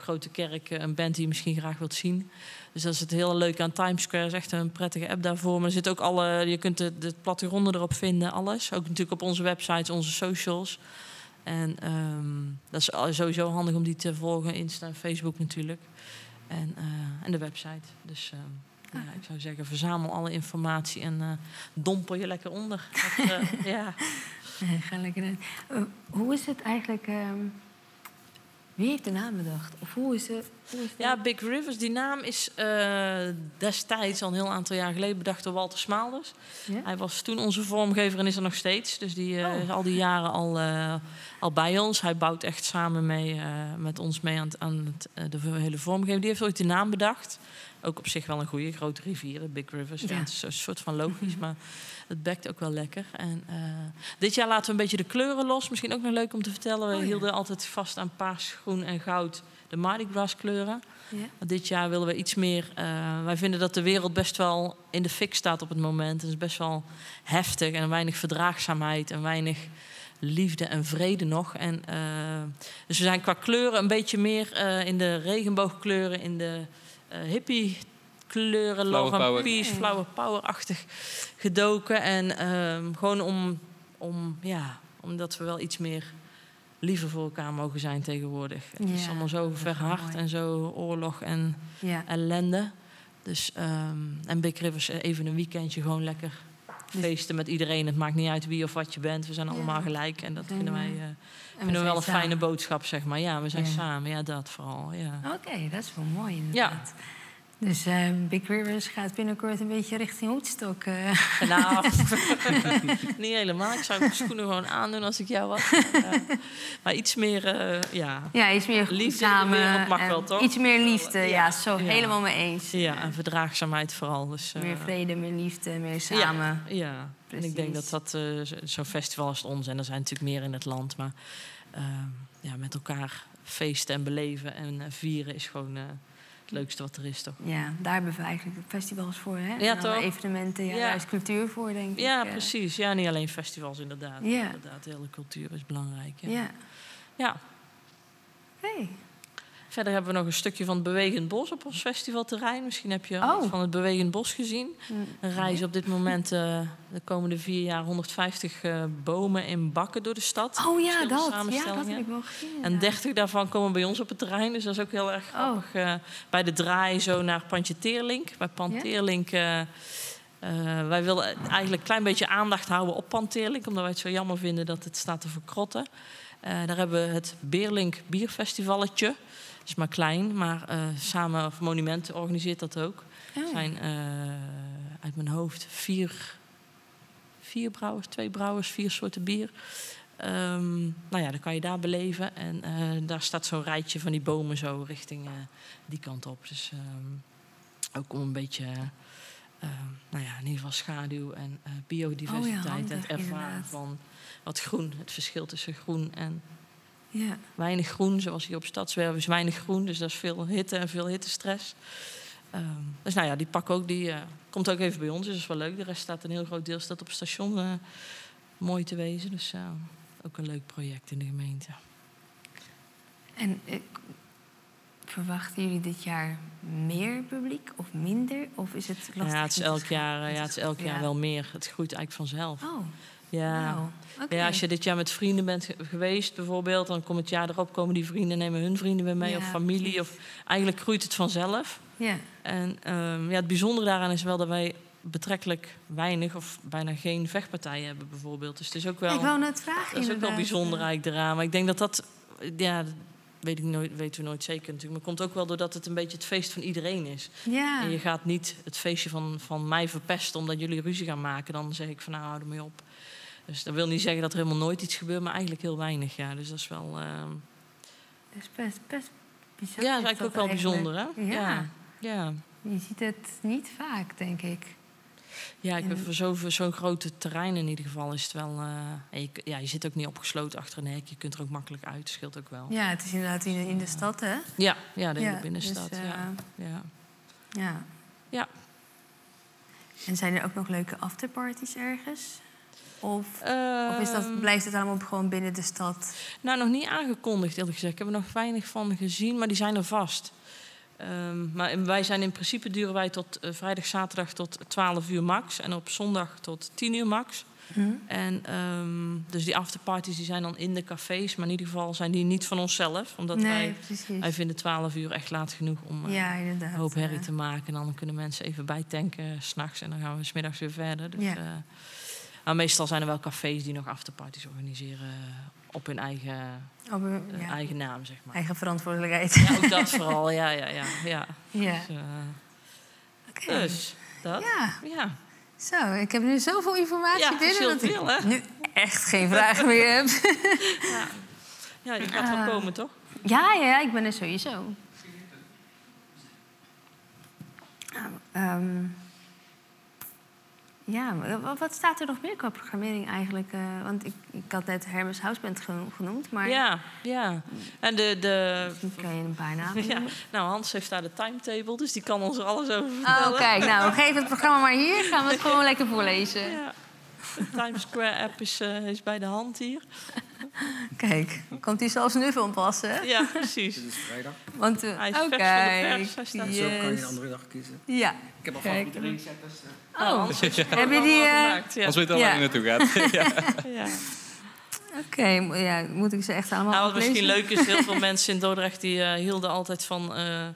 Grote Kerk eh, een band die je misschien graag wilt zien. Dus dat is het hele leuke aan Times Square. is echt een prettige app daarvoor. Maar er zit ook alle, je kunt de, de plattegronden erop vinden, alles. Ook natuurlijk op onze websites, onze socials. En ehm, dat is sowieso handig om die te volgen, Insta en Facebook natuurlijk. En, eh, en de website. Dus ehm, ja, ik zou zeggen, verzamel alle informatie en eh, dompel je lekker onder. <laughs> Dat, ja. Nee, ga lekker in. Hoe is het eigenlijk... ehm, wie heeft de naam bedacht? Of hoe is het... Hoe is het ja, Big Rivers, die naam is eh, destijds al een heel aantal jaar geleden bedacht door Walter Smaalders. Ja? Hij was toen onze vormgever en is er nog steeds. Dus die eh, Oh. is al die jaren al, eh, al bij ons. Hij bouwt echt samen mee, met ons mee aan, het, aan het, de hele vormgeving. Die heeft ooit de naam bedacht. Ook op zich wel een goede, grote rivieren, Big Rivers. Ja. Ja. het is een soort van logisch, <laughs> maar het bekt ook wel lekker. En, eh, dit jaar laten we een beetje de kleuren los. Misschien ook nog leuk om te vertellen. We Oh, ja. hielden altijd vast aan paars, groen en goud. De Mardi Gras kleuren. Ja. Maar dit jaar willen we iets meer. eh, wij vinden dat de wereld best wel in de fik staat op het moment. Het is best wel heftig en weinig verdraagzaamheid en weinig liefde en vrede nog. En, eh, dus we zijn qua kleuren een beetje meer in de regenboogkleuren, in de hippie kleuren, Flower love and power. peace, flower power-achtig gedoken. En ehm, gewoon om, om, ja, omdat we wel iets meer liever voor elkaar mogen zijn tegenwoordig. Het is allemaal zo verhard en zo oorlog en Ja. ellende. Dus, ehm, en Big Rivers eh, even een weekendje gewoon lekker feesten met iedereen. Het maakt niet uit wie of wat je bent. We zijn Ja. allemaal gelijk. En dat vinden wij eh, En vinden we wel een fijne boodschap, zeg maar. Ja, we zijn Ja. samen. Ja, dat vooral. Ja. Oké, dat is wel mooi inderdaad. Dus eh, Big Rivers gaat binnenkort een beetje richting Woodstock. eh. Nou, <laughs> <laughs> niet helemaal. Ik zou mijn schoenen gewoon aandoen als ik jou was. Maar iets meer, eh, ja. ja, iets meer Liefde samen. wereld mag wel, toch? Iets meer liefde, ja, Ja. zo Ja. helemaal mee eens. Ja, en verdraagzaamheid vooral. Dus, eh, Meer vrede, meer liefde, meer samen. Ja, ja. en ik denk dat dat eh, zo- zo'n festival als het ons, en er zijn natuurlijk meer in het land, maar ehm, ja, met elkaar feesten en beleven en eh, vieren is gewoon eh, leukste wat er is, toch? Ja, daar hebben we eigenlijk festivals voor, hè? Ja, toch? Evenementen, ja, Ja. daar is cultuur voor, denk ik. Ja, eh. precies. Ja, niet alleen festivals inderdaad. Ja. Inderdaad, de hele cultuur is belangrijk. Ja. Ja. Ja. Verder hebben we nog een stukje van het Bewegend Bos op ons festivalterrein. Misschien heb je Oh. iets van het Bewegend Bos gezien. Mm. Er reizen op dit moment eh, de komende vier jaar 150 eh, bomen in bakken door de stad. Oh ja, dat. Ja, dat heb ik wel gezien. En inderdaad. 30 daarvan komen bij ons op het terrein. Dus dat is ook heel erg Oh. grappig. Eh, bij de draai zo naar Pantje Teerlink. Bij Panteerlink... wij willen eigenlijk een klein beetje aandacht houden op Panteerlink. Omdat wij het zo jammer vinden dat het staat te verkrotten. Eh, daar hebben we het Beerlink Bierfestivalletje. Is maar klein, maar eh, samen of Monumenten organiseert dat ook. Oh. Er zijn eh, uit mijn hoofd vier, vier brouwers, twee brouwers, vier soorten bier. Ehm, nou ja, dan kan je daar beleven. En eh, daar staat zo'n rijtje van die bomen zo richting die kant op. Dus ehm, ook om een beetje, nou ja, in ieder geval schaduw en biodiversiteit. en handig, het ervaren inderdaad. van wat groen, het verschil tussen groen en Ja. weinig groen. Zoals hier op Stadswerven is weinig groen, dus dat is veel hitte en veel hittestress. Ehm, dus nou ja, die pak ook, die eh, komt ook even bij ons, dus dat is wel leuk. De rest staat, een heel groot deel staat op het station eh, mooi te wezen. Dus eh, ook een leuk project in de gemeente. En verwachten jullie dit jaar meer publiek of minder? Of is het lastig? Ja, het is elk jaar, ja, het is elk jaar Ja. wel meer. Het groeit eigenlijk vanzelf. Oh, Ja. Ja, als je dit jaar met vrienden bent ge- geweest, bijvoorbeeld, dan komt het jaar erop komen die vrienden, nemen hun vrienden weer mee, Ja, of familie. Of eigenlijk groeit het vanzelf. Ja. En ehm, ja, het bijzondere daaraan is wel dat wij betrekkelijk weinig of bijna geen vechtpartijen hebben, bijvoorbeeld. Dus het is ook wel, ik wou net vragen. dat is ook wel bijzonder eigenlijk eraan. Maar ik denk dat dat, ja, dat weet ik nooit, weten we nooit zeker natuurlijk. Maar het komt ook wel doordat het een beetje het feest van iedereen is. Ja. En je gaat niet het feestje van, van mij verpesten omdat jullie ruzie gaan maken. Dan zeg ik van nou, hou ermee op. Dus dat wil niet zeggen dat er helemaal nooit iets gebeurt, maar eigenlijk heel weinig. Ja. Dus dat is wel. ehm, Dat is best, best bizar. ja, dat is eigenlijk ook wel bijzonder, hè? Ja. ja. ja. Je ziet het niet vaak, denk ik. Ja, ik voor zo'n zo'n grote terrein in ieder geval is het wel. eh, je, ja, je zit ook niet opgesloten achter een hek. Je kunt er ook makkelijk uit. scheelt ook wel. Ja, het is inderdaad in de, in de stad, hè? Ja, ja de hele Ja, binnenstad. dus, ja. eh, Ja. Ja. Ja. En zijn er ook nog leuke afterparties ergens? Of, of is Ehm, dat, blijft het allemaal gewoon binnen de stad? Nou, nog niet aangekondigd, eerlijk gezegd. Ik heb er nog weinig van gezien, maar die zijn er vast. Ehm, maar wij zijn in principe duren wij tot eh, vrijdag, zaterdag tot 12 uur max. En op zondag tot 10 uur max. En ehm, dus die afterparties die zijn dan in de cafés, maar in ieder geval zijn die niet van onszelf. Omdat nee, wij, precies. wij vinden 12 uur echt laat genoeg om eh, ja, een hoop herrie te maken. En dan kunnen mensen even bijtanken s s'nachts en dan gaan we smiddags weer verder. Dus, Ja. eh, maar meestal zijn er wel cafés die nog afterparties organiseren op hun eigen, op eh, ja, eigen naam, zeg maar. eigen verantwoordelijkheid. Ja, ook dat vooral, ja, ja, ja. ja. Ja. Dus, eh, Oké. dus dat. Ja, Ja, zo. Ik heb nu zoveel informatie binnen dat ik hè? nu echt geen vragen meer heb. <laughs> Ja, ja je gaat wel komen, toch? Ja, ja, ja, ik ben er sowieso. Ehm, ja, wat staat er nog meer qua programmering eigenlijk? Eh, want ik, ik had net Hermes Houseband geno- genoemd, maar Ja, ja. En de, de, kan je een paar namen ja, nou, Hans heeft daar de timetable, dus die kan ons er alles over vertellen. Oh, kijk, nou, <laughs> geef het programma maar hier. Gaan we het gewoon lekker voorlezen. Ja. De Times Square app is, eh, is bij de hand hier. <laughs> Kijk, komt hij zelfs nu van passen? Ja, precies. Dit is vrijdag. Want, eh, Hij is oh, vers van de pers, hij staat Zo kan je een andere dag kiezen. Ja, Ik heb al Kijk. favoriete ringsetters. Oh, Heb je allemaal die, gemaakt. Als weet al waar naartoe gaat. <laughs> ja. Oké. ja, moet ik ze echt allemaal Nou, wat misschien leuk is, heel veel <laughs> mensen in Dordrecht die eh, hielden altijd van eh,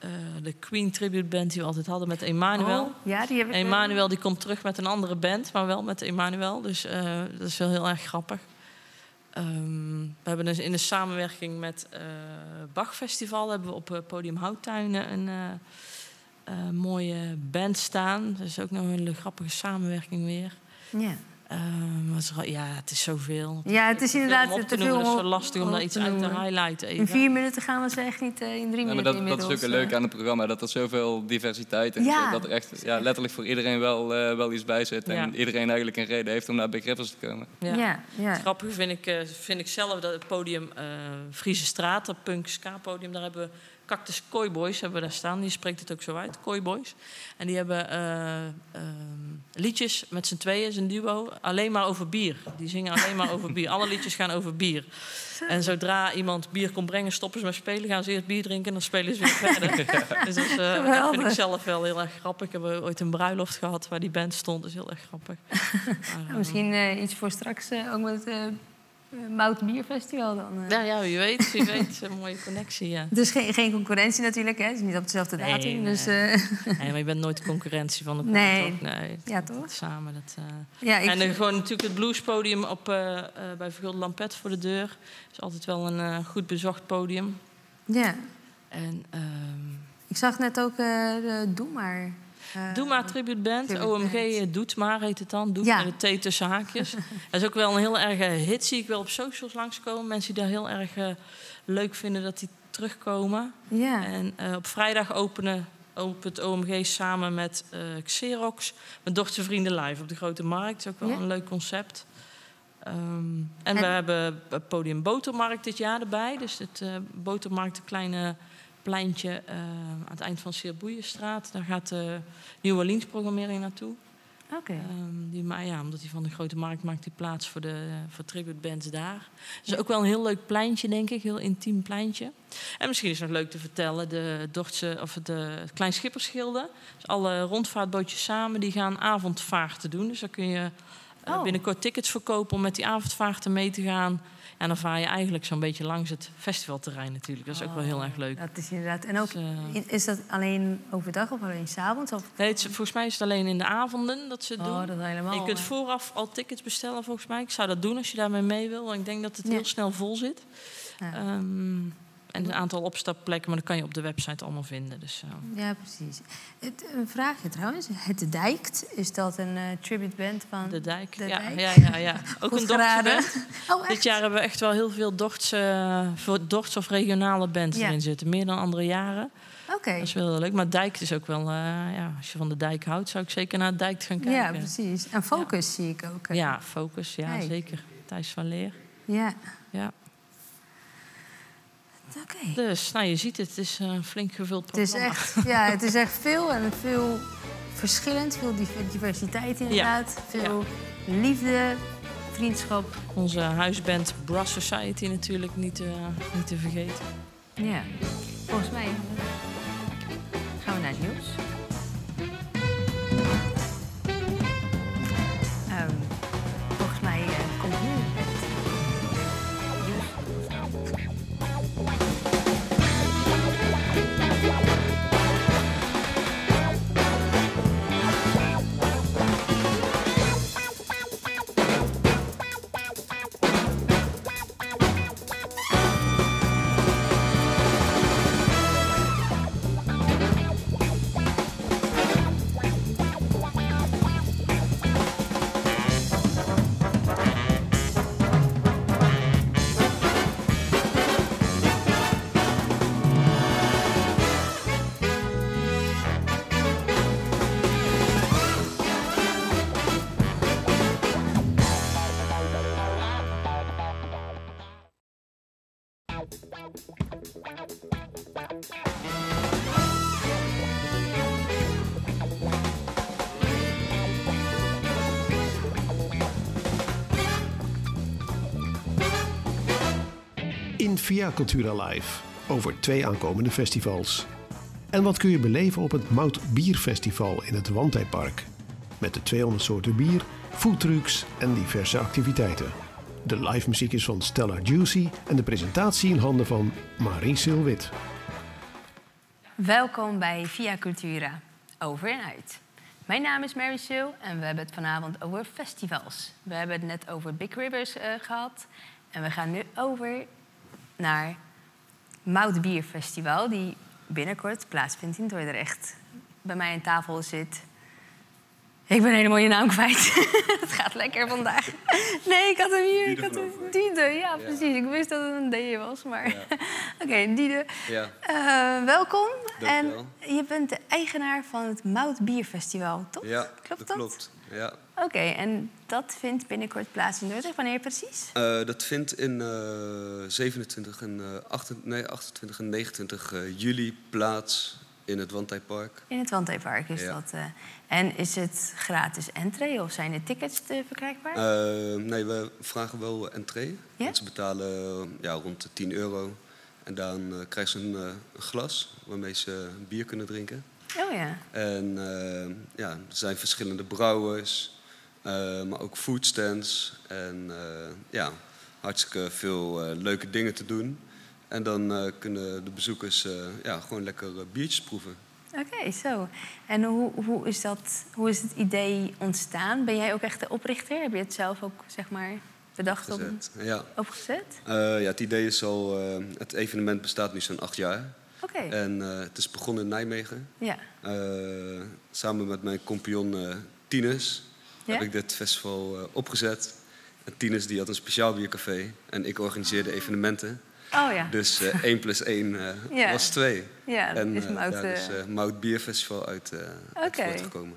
eh, de Queen Tribute Band die we altijd hadden met Emmanuel. Oh, ja, die heb ik... Emanuel die komt terug met een andere band, maar wel met Emanuel. Dus eh, dat is wel heel erg grappig. Ehm, we hebben dus in de samenwerking met eh Bach Festival hebben we op Podium Houttuinen een eh, eh, mooie band staan. Dat is ook nog een hele grappige samenwerking weer. Ja. Ehm, wat is ja, het is zoveel. Ja, het is inderdaad te veel Het is zo om- lastig om daar iets uit te highlighten. In Even. vier minuten gaan we ze echt niet eh, in drie Ja, maar minuten dat, dat is ook het eh. aan het programma, dat er zoveel diversiteit in Ja. zit. Dat er echt ja, letterlijk voor iedereen wel, eh, wel iets bij zit. En Ja. iedereen eigenlijk een reden heeft om naar Big Rivers te komen. Ja. Ja, ja. Het grappige vind ik, eh, vind ik zelf dat het podium eh Friese Straat, dat punk ska podium, daar hebben we Cactus Boys hebben we daar staan. Die spreekt het ook zo uit, Boys. En die hebben eh, ehm, liedjes met z'n tweeën, een duo, alleen maar over bier. Die zingen alleen maar over bier. Alle liedjes gaan over bier. En zodra iemand bier komt brengen, stoppen ze met spelen, gaan ze eerst bier drinken en dan spelen ze weer verder. <laughs> Dus dat, is, eh, dat vind ik zelf wel heel erg grappig. Ik heb ooit een bruiloft gehad waar die band stond, dat is heel erg grappig. <laughs> Maar, Nou, misschien eh, iets voor straks ook met Mout Bierfestival dan. eh. Ja, ja, wie weet, wie weet. Een mooie connectie, ja. <laughs> Dus geen, geen concurrentie natuurlijk, hè? Het is niet op dezelfde Nee, datum. nee. Dus eh, Nee, maar je bent nooit de concurrentie van de Nee. Nee. ja, toch? Samen. Dat, eh. Ja, ik, En dan gewoon natuurlijk het bluespodium op, eh, eh, bij Vergulde Lampet voor de deur. is altijd wel een eh, goed bezocht podium. ja. En ehm ik zag net ook eh de Doe Maar. Eh, Doe maar Tribute Band. Tribute OMG Band. eh, Doet maar heet het dan. Doet Ja. met een T tussen haakjes. <laughs> dat is ook wel een heel erg eh, hit. Zie ik wel op socials langskomen. Mensen die daar heel erg leuk vinden dat die terugkomen. Ja. En op vrijdag openen opent OMG samen met Xerox... met Dortse Vrienden Live op de Grote Markt. Dat is ook wel Ja. een leuk concept. Ehm, en, En- we hebben het podium Botermarkt dit jaar erbij. Dus het eh Botermarkt, een kleine pleintje eh, aan het eind van Seerboeienstraat. Daar gaat de New Orleans programmering naartoe. Oké. Ehm, die, maar ja, omdat hij van de grote markt maakt die plaats voor de voor tribute bands daar. Dus ook wel een heel leuk pleintje, denk ik. Heel intiem pleintje. En misschien is het nog leuk te vertellen, de Dortse, of de. Dus alle rondvaartbootjes samen, die gaan avondvaarten doen. Dus daar kun je eh, Oh. binnenkort tickets verkopen om met die avondvaarten mee te gaan. En dan vaar je eigenlijk zo'n beetje langs het festivalterrein natuurlijk. Dat is ook wel heel erg leuk. Dat is inderdaad. En ook, Dus, eh, is dat alleen overdag of alleen s'avonds? Of... nee, het volgens mij is het alleen in de avonden dat ze het doen. Oh, dat helemaal. Je kunt vooraf al tickets bestellen, volgens mij. Ik zou dat doen als je daarmee mee wil. Want ik denk dat het Ja. heel snel vol zit. Ja. Ehm, en een aantal opstapplekken, maar dat kan je op de website allemaal vinden. Dus, eh, Ja, precies. Het, een vraagje trouwens. Het Dijkt, is dat een eh, tribute band van... de dijk. De ja, Dijk. ja, ja, ja. <laughs> Ook Goed een Dortse geraden. band. Oh? Dit jaar hebben we echt wel heel veel Dortse, Dortse of regionale bands Ja. erin zitten. Meer dan andere jaren. Oké. Dat is wel heel leuk. Maar Dijk is ook wel... eh, ja, als je van de Dijk houdt, zou ik zeker naar Dijk gaan kijken. Ja, precies. En Focus zie ik ook. eh. Ja, Focus. Ja, zeker. Thijs van Leer. Ja. Ja. Dus, nou, je ziet het. Het is een flink gevuld Het is programma. echt, ja, het is echt veel en veel verschillend. Veel div- diversiteit inderdaad. Veel liefde, vriendschap. Onze huisband Brass Society natuurlijk niet, eh, niet te vergeten. Ja. Volgens mij gaan we naar het nieuws. Via Cultura Live over twee aankomende festivals. En wat kun je beleven op het Mout Bierfestival in het Wandtijpark? Met de 200 soorten bier, foodtrucks en diverse activiteiten. De live muziek is van Stella Juicy en de presentatie in handen van Marie Silwit. Welkom bij Via Cultura, over en uit. Mijn naam is Mary Sil en we hebben het vanavond over festivals. We hebben het net over Big Rivers eh, gehad. En we gaan nu over naar Mout Bier Festival, die binnenkort plaatsvindt in Dordrecht. Bij mij aan tafel zit. Ik ben helemaal je naam kwijt. <laughs> het gaat lekker vandaag. Nee, ik had hem hier. Ik had hem, Diede, ja, precies. Ik wist dat het een D was, maar. <laughs> Oké, Diede. Ja, Eh, welkom. En je bent de eigenaar van het Mout Bier Festival, toch? ja Klopt dat dat? klopt. Ja. Oké, en dat vindt binnenkort plaats in Dordrecht. Wanneer precies? Eh, dat vindt in eh 27 en, eh, 28, nee, 28 en 29 eh, juli plaats in het Wandtijpark. In het Wandtheepark is Ja. dat. eh. en is het gratis entree of zijn de tickets te verkrijgbaar? Eh, nee, we vragen wel entree. Ja? Want Ze betalen eh, ja, rond de 10 euro. En dan eh, krijgen ze een, eh, een glas waarmee ze bier kunnen drinken. Oh ja. En eh, ja, er zijn verschillende brouwers, eh, maar ook foodstands. En eh, ja, hartstikke veel leuke dingen te doen. En dan kunnen de bezoekers ja, gewoon lekker biertjes proeven. Oké, zo. En hoe, hoe, is dat, hoe is het idee ontstaan? Ben jij ook echt de oprichter? Heb je het zelf ook zeg maar, bedacht om Gezet. Ja. opgezet? Eh, ja, het idee is al, het evenement bestaat nu zo'n acht jaar. En eh, het is begonnen in Nijmegen. Ja. Eh, samen met mijn compagnon eh Tinus Ja? heb ik dit festival opgezet. En Tinus die had een speciaal biercafé en ik organiseerde evenementen. Oh ja. Dus eh 1 plus 1 eh, Ja. was 2. Ja, en is Mout, ja, dus Mout Bierfestival uit, uit voortgekomen.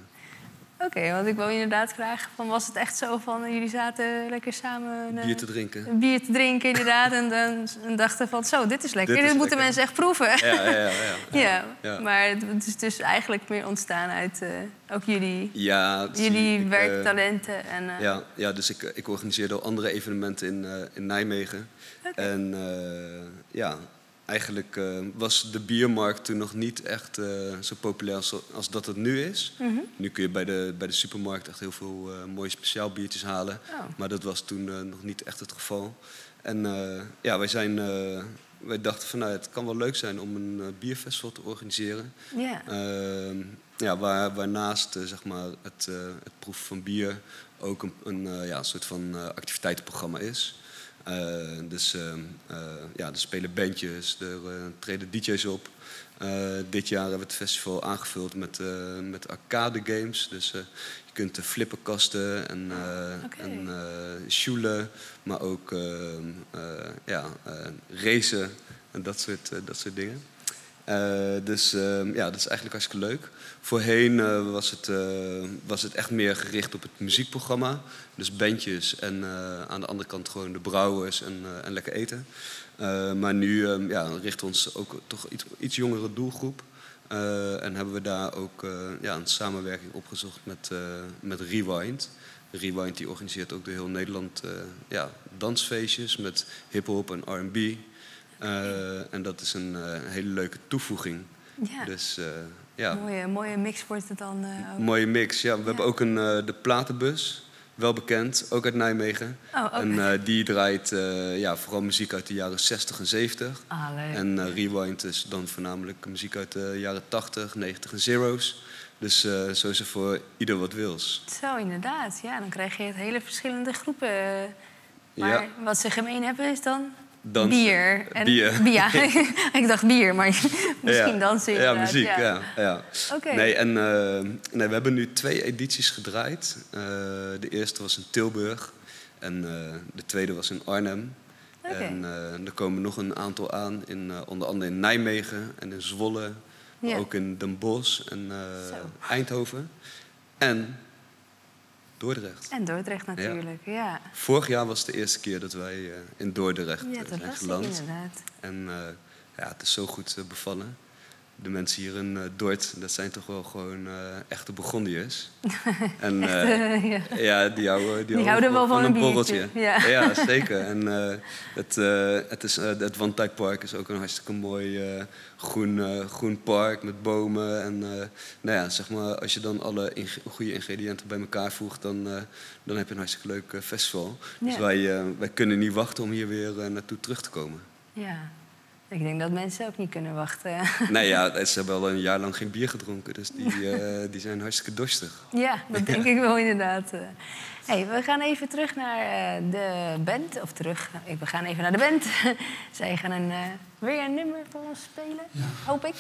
Oké, want ik wil inderdaad vragen: van, was het echt zo van jullie zaten lekker samen eh, Bier te drinken. een bier te drinken, inderdaad, en dan en dachten van zo, dit is lekker, Dit moeten lekker. mensen echt proeven. Ja, ja, ja. ja. <laughs> Ja, Ja. maar het het is dus eigenlijk meer ontstaan uit eh, ook jullie, Ja, jullie ik, eh, werktalenten. En, eh, Ja, ja dus ik, ik organiseerde al andere evenementen in, in Nijmegen. En ja, eigenlijk eh, was de biermarkt toen nog niet echt eh, zo populair als, als dat het nu is. Mhm. Nu kun je bij de, bij de supermarkt echt heel veel eh, mooie speciaal biertjes halen. Oh. Maar dat was toen nog niet echt het geval. En ja, wij, zijn, wij dachten van nou, het kan wel leuk zijn om een bierfestival te organiseren. ja. Ehm, ja, waar, waarnaast zeg maar het, het proeven van bier ook een, een ja, soort van activiteitenprogramma is. Eh, dus ehm, eh, ja, er spelen bandjes, er eh, treden DJ's op. Dit jaar hebben we het festival aangevuld met, met arcade games. Dus je kunt de flipperkasten en, Oké. en sjoelen, maar ook ehm, eh, ja, racen en dat soort, dat soort dingen. Dus ehm, ja, dat is eigenlijk hartstikke leuk. Voorheen eh, was, het, eh, was het echt meer gericht op het muziekprogramma. Dus bandjes en eh, aan de andere kant gewoon de brouwers en, en lekker eten. Maar nu ehm, ja, richten we ons ook toch iets, iets jongere doelgroep. En hebben we daar ook ja, een samenwerking opgezocht met, met Rewind. Rewind die organiseert ook door heel Nederland ja, dansfeestjes met hip-hop en RB. En dat is een hele leuke toevoeging. ja. Dus ja, Mooie, mooie mix wordt het dan eh, ook. mooie mix. Ja, we hebben ook een, eh, de platenbus, wel bekend, ook uit Nijmegen. Oh, ook. En eh, die draait eh, ja, vooral muziek uit de jaren 60 en 70. ah, leuk. En Rewind is dan voornamelijk muziek uit de jaren 80, 90 en zeros. Dus eh, zo is er voor ieder wat wils. Zo, inderdaad. Ja, dan krijg je het hele verschillende groepen. Maar Ja. wat ze gemeen hebben is dan Dansen. bier. En, Bier. <laughs> Ja, <laughs> <laughs> ik dacht bier, maar misschien ja. dansen Ja, muziek, ja. ja. Nee, en eh, nee, we hebben nu twee edities gedraaid. Eh, de eerste was in Tilburg en eh, de tweede was in Arnhem. Oké. En er komen nog een aantal aan, in, onder andere in Nijmegen en in Zwolle. Maar ook in Den Bosch en. Eindhoven. En Dordrecht. En Dordrecht natuurlijk, ja. Vorig jaar was de eerste keer dat wij eh, in Dordrecht Ja, dat zijn was geland. inderdaad. En eh, ja, het is zo goed eh, bevallen. De mensen hier in eh Dort, dat zijn toch wel gewoon eh, echte Burgondiërs. <laughs> en eh, ja. ja, die houden, die houden wel van een borreltje. ja. <laughs> zeker. En het, het, is, het Van Dijkpark is ook een hartstikke mooi groen, groen park met bomen. En nou ja, zeg maar, als je dan alle inge- goede ingrediënten bij elkaar voegt, dan, dan heb je een hartstikke leuk festival. Dus wij, wij kunnen niet wachten om hier weer naartoe terug te komen. ja. Ik denk dat mensen ook niet kunnen wachten. Nee, ja, <laughs> ze hebben al een jaar lang geen bier gedronken, dus die, eh, die zijn hartstikke dorstig. Ja, dat denk ik wel inderdaad. eh. Hey, we gaan even terug naar eh, de band. Of terug, we gaan even naar de band. <laughs> Zij gaan een, eh, weer een nummer voor ons spelen, hoop ik.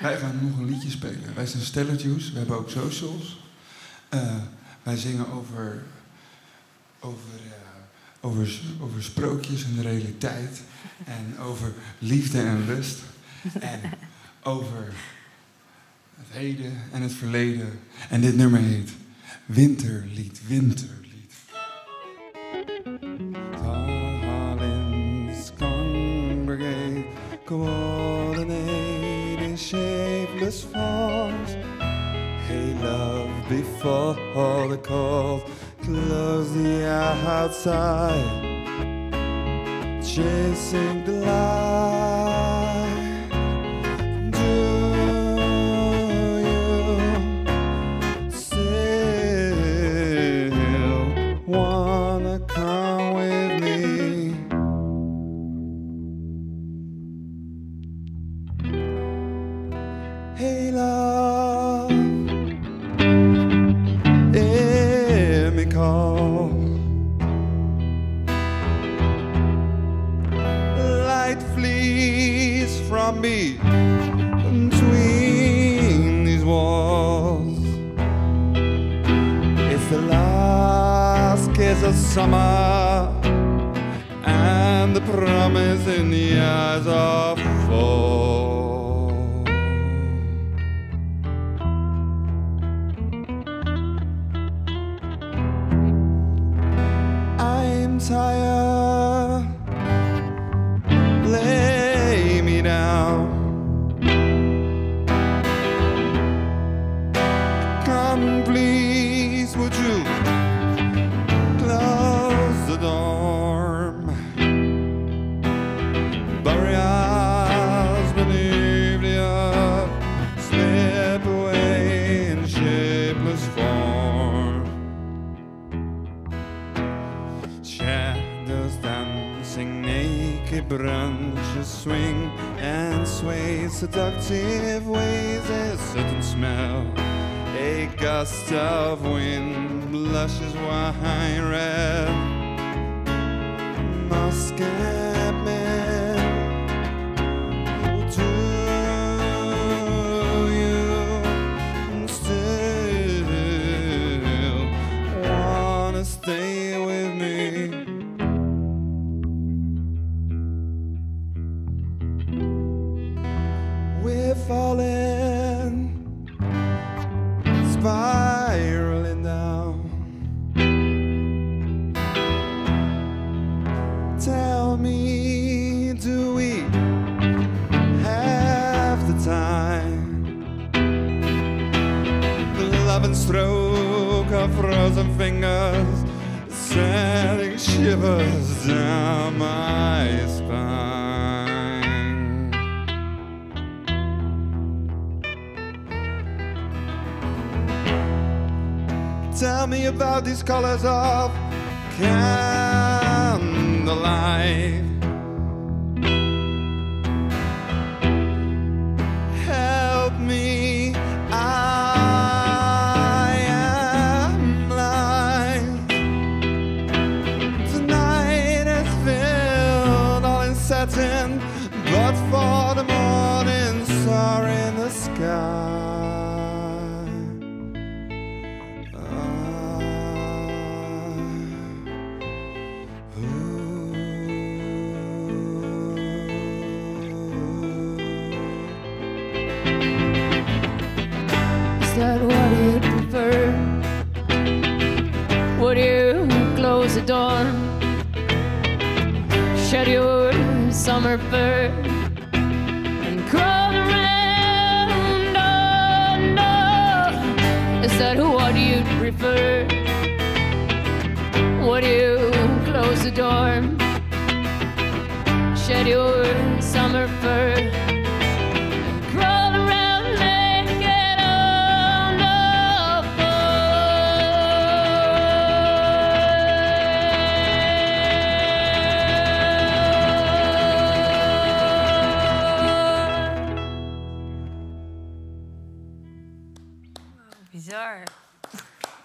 Wij gaan nog een liedje spelen. Wij zijn Stellarjuice, we hebben ook socials. Eh, wij zingen over, over, eh, over, over sprookjes en de realiteit. En over liefde en lust. En over het heden en het verleden. En dit nummer heet Winterlied, Winterlied. Darlings congregate, coordinate in shapeless forms. Hey, love, before the cold, close the outside, Chasing the light. Summer seductive ways, a certain smell. A gust of wind blushes wine red. Muscat me about these colors of candlelight.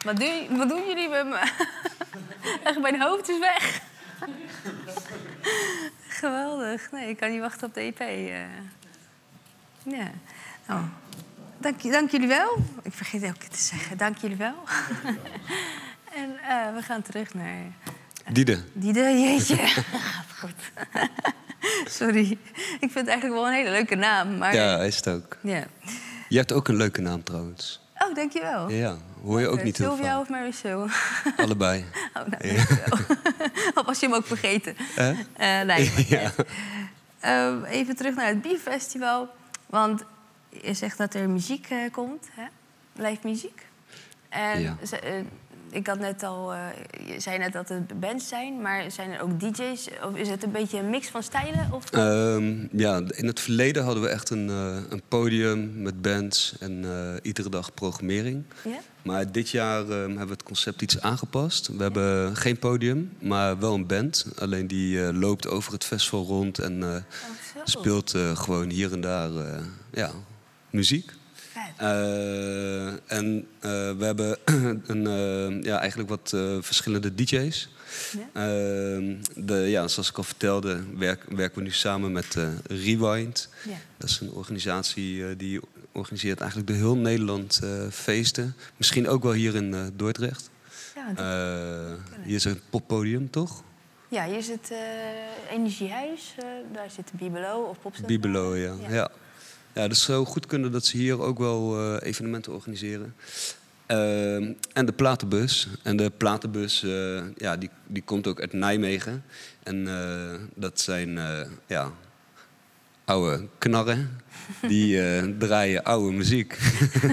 Wat, doe, wat doen jullie met me? <laughs> Echt, mijn hoofd is weg. <laughs> Geweldig. Nee, ik kan niet wachten op de EP. eh. Ja. Nou, dank, jullie wel. Ik vergeet elke keer te zeggen. Dank jullie wel. <laughs> en eh, we gaan terug naar Diede. Diede. Jeetje. Gaat goed. Sorry. Ik vind het eigenlijk wel een hele leuke naam. Maar Ja, is het ook. ja. Je hebt ook een leuke naam trouwens. Oh, dankjewel. Ja, hoor je ook niet heel Sylvia of Mary Sue? <laughs> Allebei. Oh, nou, Ja. <laughs> of was je hem ook vergeten? Eh, nee, <laughs> Ja. Ehm, even terug naar het Bierfestival. Want je zegt dat er muziek eh, komt, hè? live muziek. En Ja. ze- eh, ik had net al, eh, je zei net dat het bands zijn, maar zijn er ook DJ's? Of is het een beetje een mix van stijlen? Of... Ehm, ja, in het verleden hadden we echt een, eh, een podium met bands en eh, iedere dag programmering. Ja? Maar dit jaar ehm, hebben we het concept iets aangepast. We hebben geen podium, maar wel een band. Alleen die loopt over het festival rond en Oh, speelt gewoon hier en daar ja, muziek. Eh, en eh, we hebben <clears throat> een, eh, ja, eigenlijk wat verschillende DJ's. Ja? De, ja, zoals ik al vertelde, werk, werken we nu samen met Rewind. Ja. Dat is een organisatie die organiseert eigenlijk door heel Nederland feesten. Misschien ook wel hier in Dordrecht. Ja, hier is een poppodium, toch? ja, hier zit eh Energiehuis, eh, daar zit Bibelo of Popstad. Bibelo, ja. Ja. ja. Ja, dus zou goed kunnen dat ze hier ook wel eh, evenementen organiseren. Ehm, en de platenbus. En de platenbus, eh, ja, die, die komt ook uit Nijmegen. En eh, dat zijn ja, oude knarren. Die eh, draaien oude muziek.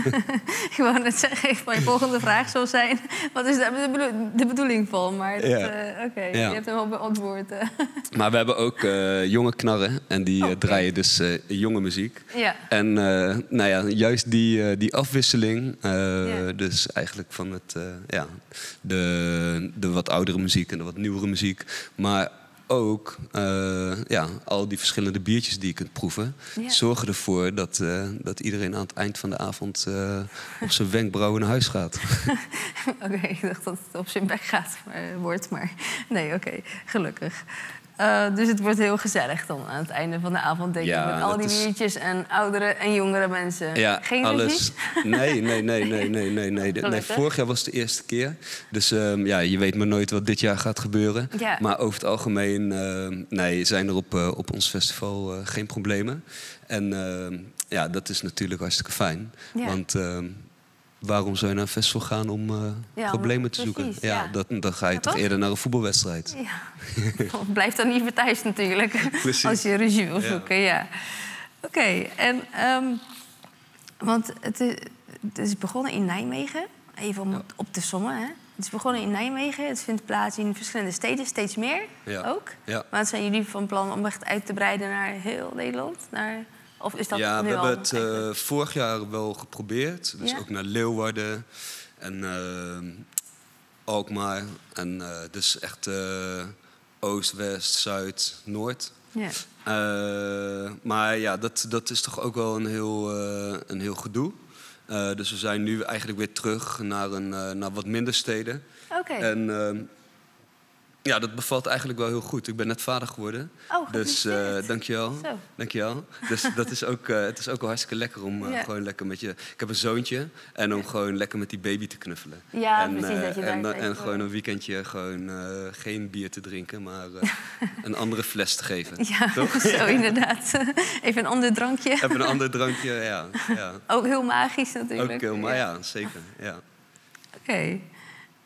<laughs> Ik wou net zeggen, mijn volgende vraag zou zijn... wat is daar de, bedoel- de bedoeling van? Maar dat, Ja. eh, oké, Ja. je hebt hem al beantwoord. eh. <laughs> Maar we hebben ook jonge knarren. En die Oké. draaien dus jonge muziek. ja. En nou ja, juist die, die afwisseling, Ja. dus eigenlijk van het, ja, de, de wat oudere muziek en de wat nieuwere muziek. Maar ook eh, ja, al die verschillende biertjes die je kunt proeven, Ja. zorgen ervoor dat, eh, dat iedereen aan het eind van de avond eh, op zijn wenkbrauwen naar huis gaat. <laughs> Oké, ik dacht dat het op zijn bek gaat, maar, wordt, maar nee, oké, gelukkig. Eh, dus het wordt heel gezellig dan aan het einde van de avond, denk Ja, ik. Met al die is- biertjes en oudere en jongere mensen. Ja, Geen alles. ruzie? Nee, nee, nee, nee, nee, nee, nee. <laughs> nee. Vorig jaar was het de eerste keer. Dus ehm, ja, je weet maar nooit wat dit jaar gaat gebeuren. Ja. Maar over het algemeen ehm, nee, zijn er op, eh, op ons festival eh, geen problemen. En ehm, ja, dat is natuurlijk hartstikke fijn. Ja. Want waarom zou je naar een festival gaan om eh, Ja, problemen te precies, zoeken? ja. dat, dan ga je toch eerder naar een voetbalwedstrijd. Ja. <laughs> Blijf dan liever thuis natuurlijk. <laughs> Precies. Als je ruzie wil Ja. zoeken, ja. Oké, en... ehm, want het is, het is begonnen in Nijmegen. Even om het op te sommen, hè. Het is begonnen in Nijmegen. Het vindt plaats in verschillende steden, steeds meer ook. Ja. Maar zijn jullie van plan om echt uit te breiden naar heel Nederland? Naar, of is dat ja, nu we al hebben het eh, vorig jaar wel geprobeerd. Dus Ja? ook naar Leeuwarden en eh, Alkmaar. En eh, dus echt Oost, West, Zuid, Noord. Ja. Maar ja, dat, dat is toch ook wel een heel, een heel gedoe. Dus we zijn nu eigenlijk weer terug naar, een, naar wat minder steden. Oké. En ehm, ja, dat bevalt eigenlijk wel heel goed. Ik ben net vader geworden. Oh, dus gefeliciteerd. dankjewel. Zo. dankjewel. Dus dat is ook, eh, het is ook wel hartstikke lekker om eh, Ja. gewoon lekker met je... Ik heb een zoontje en om gewoon lekker met die baby te knuffelen. Ja, en, precies, dat je daar en, en voor gewoon een weekendje gewoon geen bier te drinken, maar <laughs> een andere fles te geven. Ja, Toch? <laughs> zo inderdaad. <laughs> Even een ander drankje. Even een ander drankje, ja. ja. Ook heel magisch natuurlijk. Ook heel, maar ja, zeker. Ja. Oké.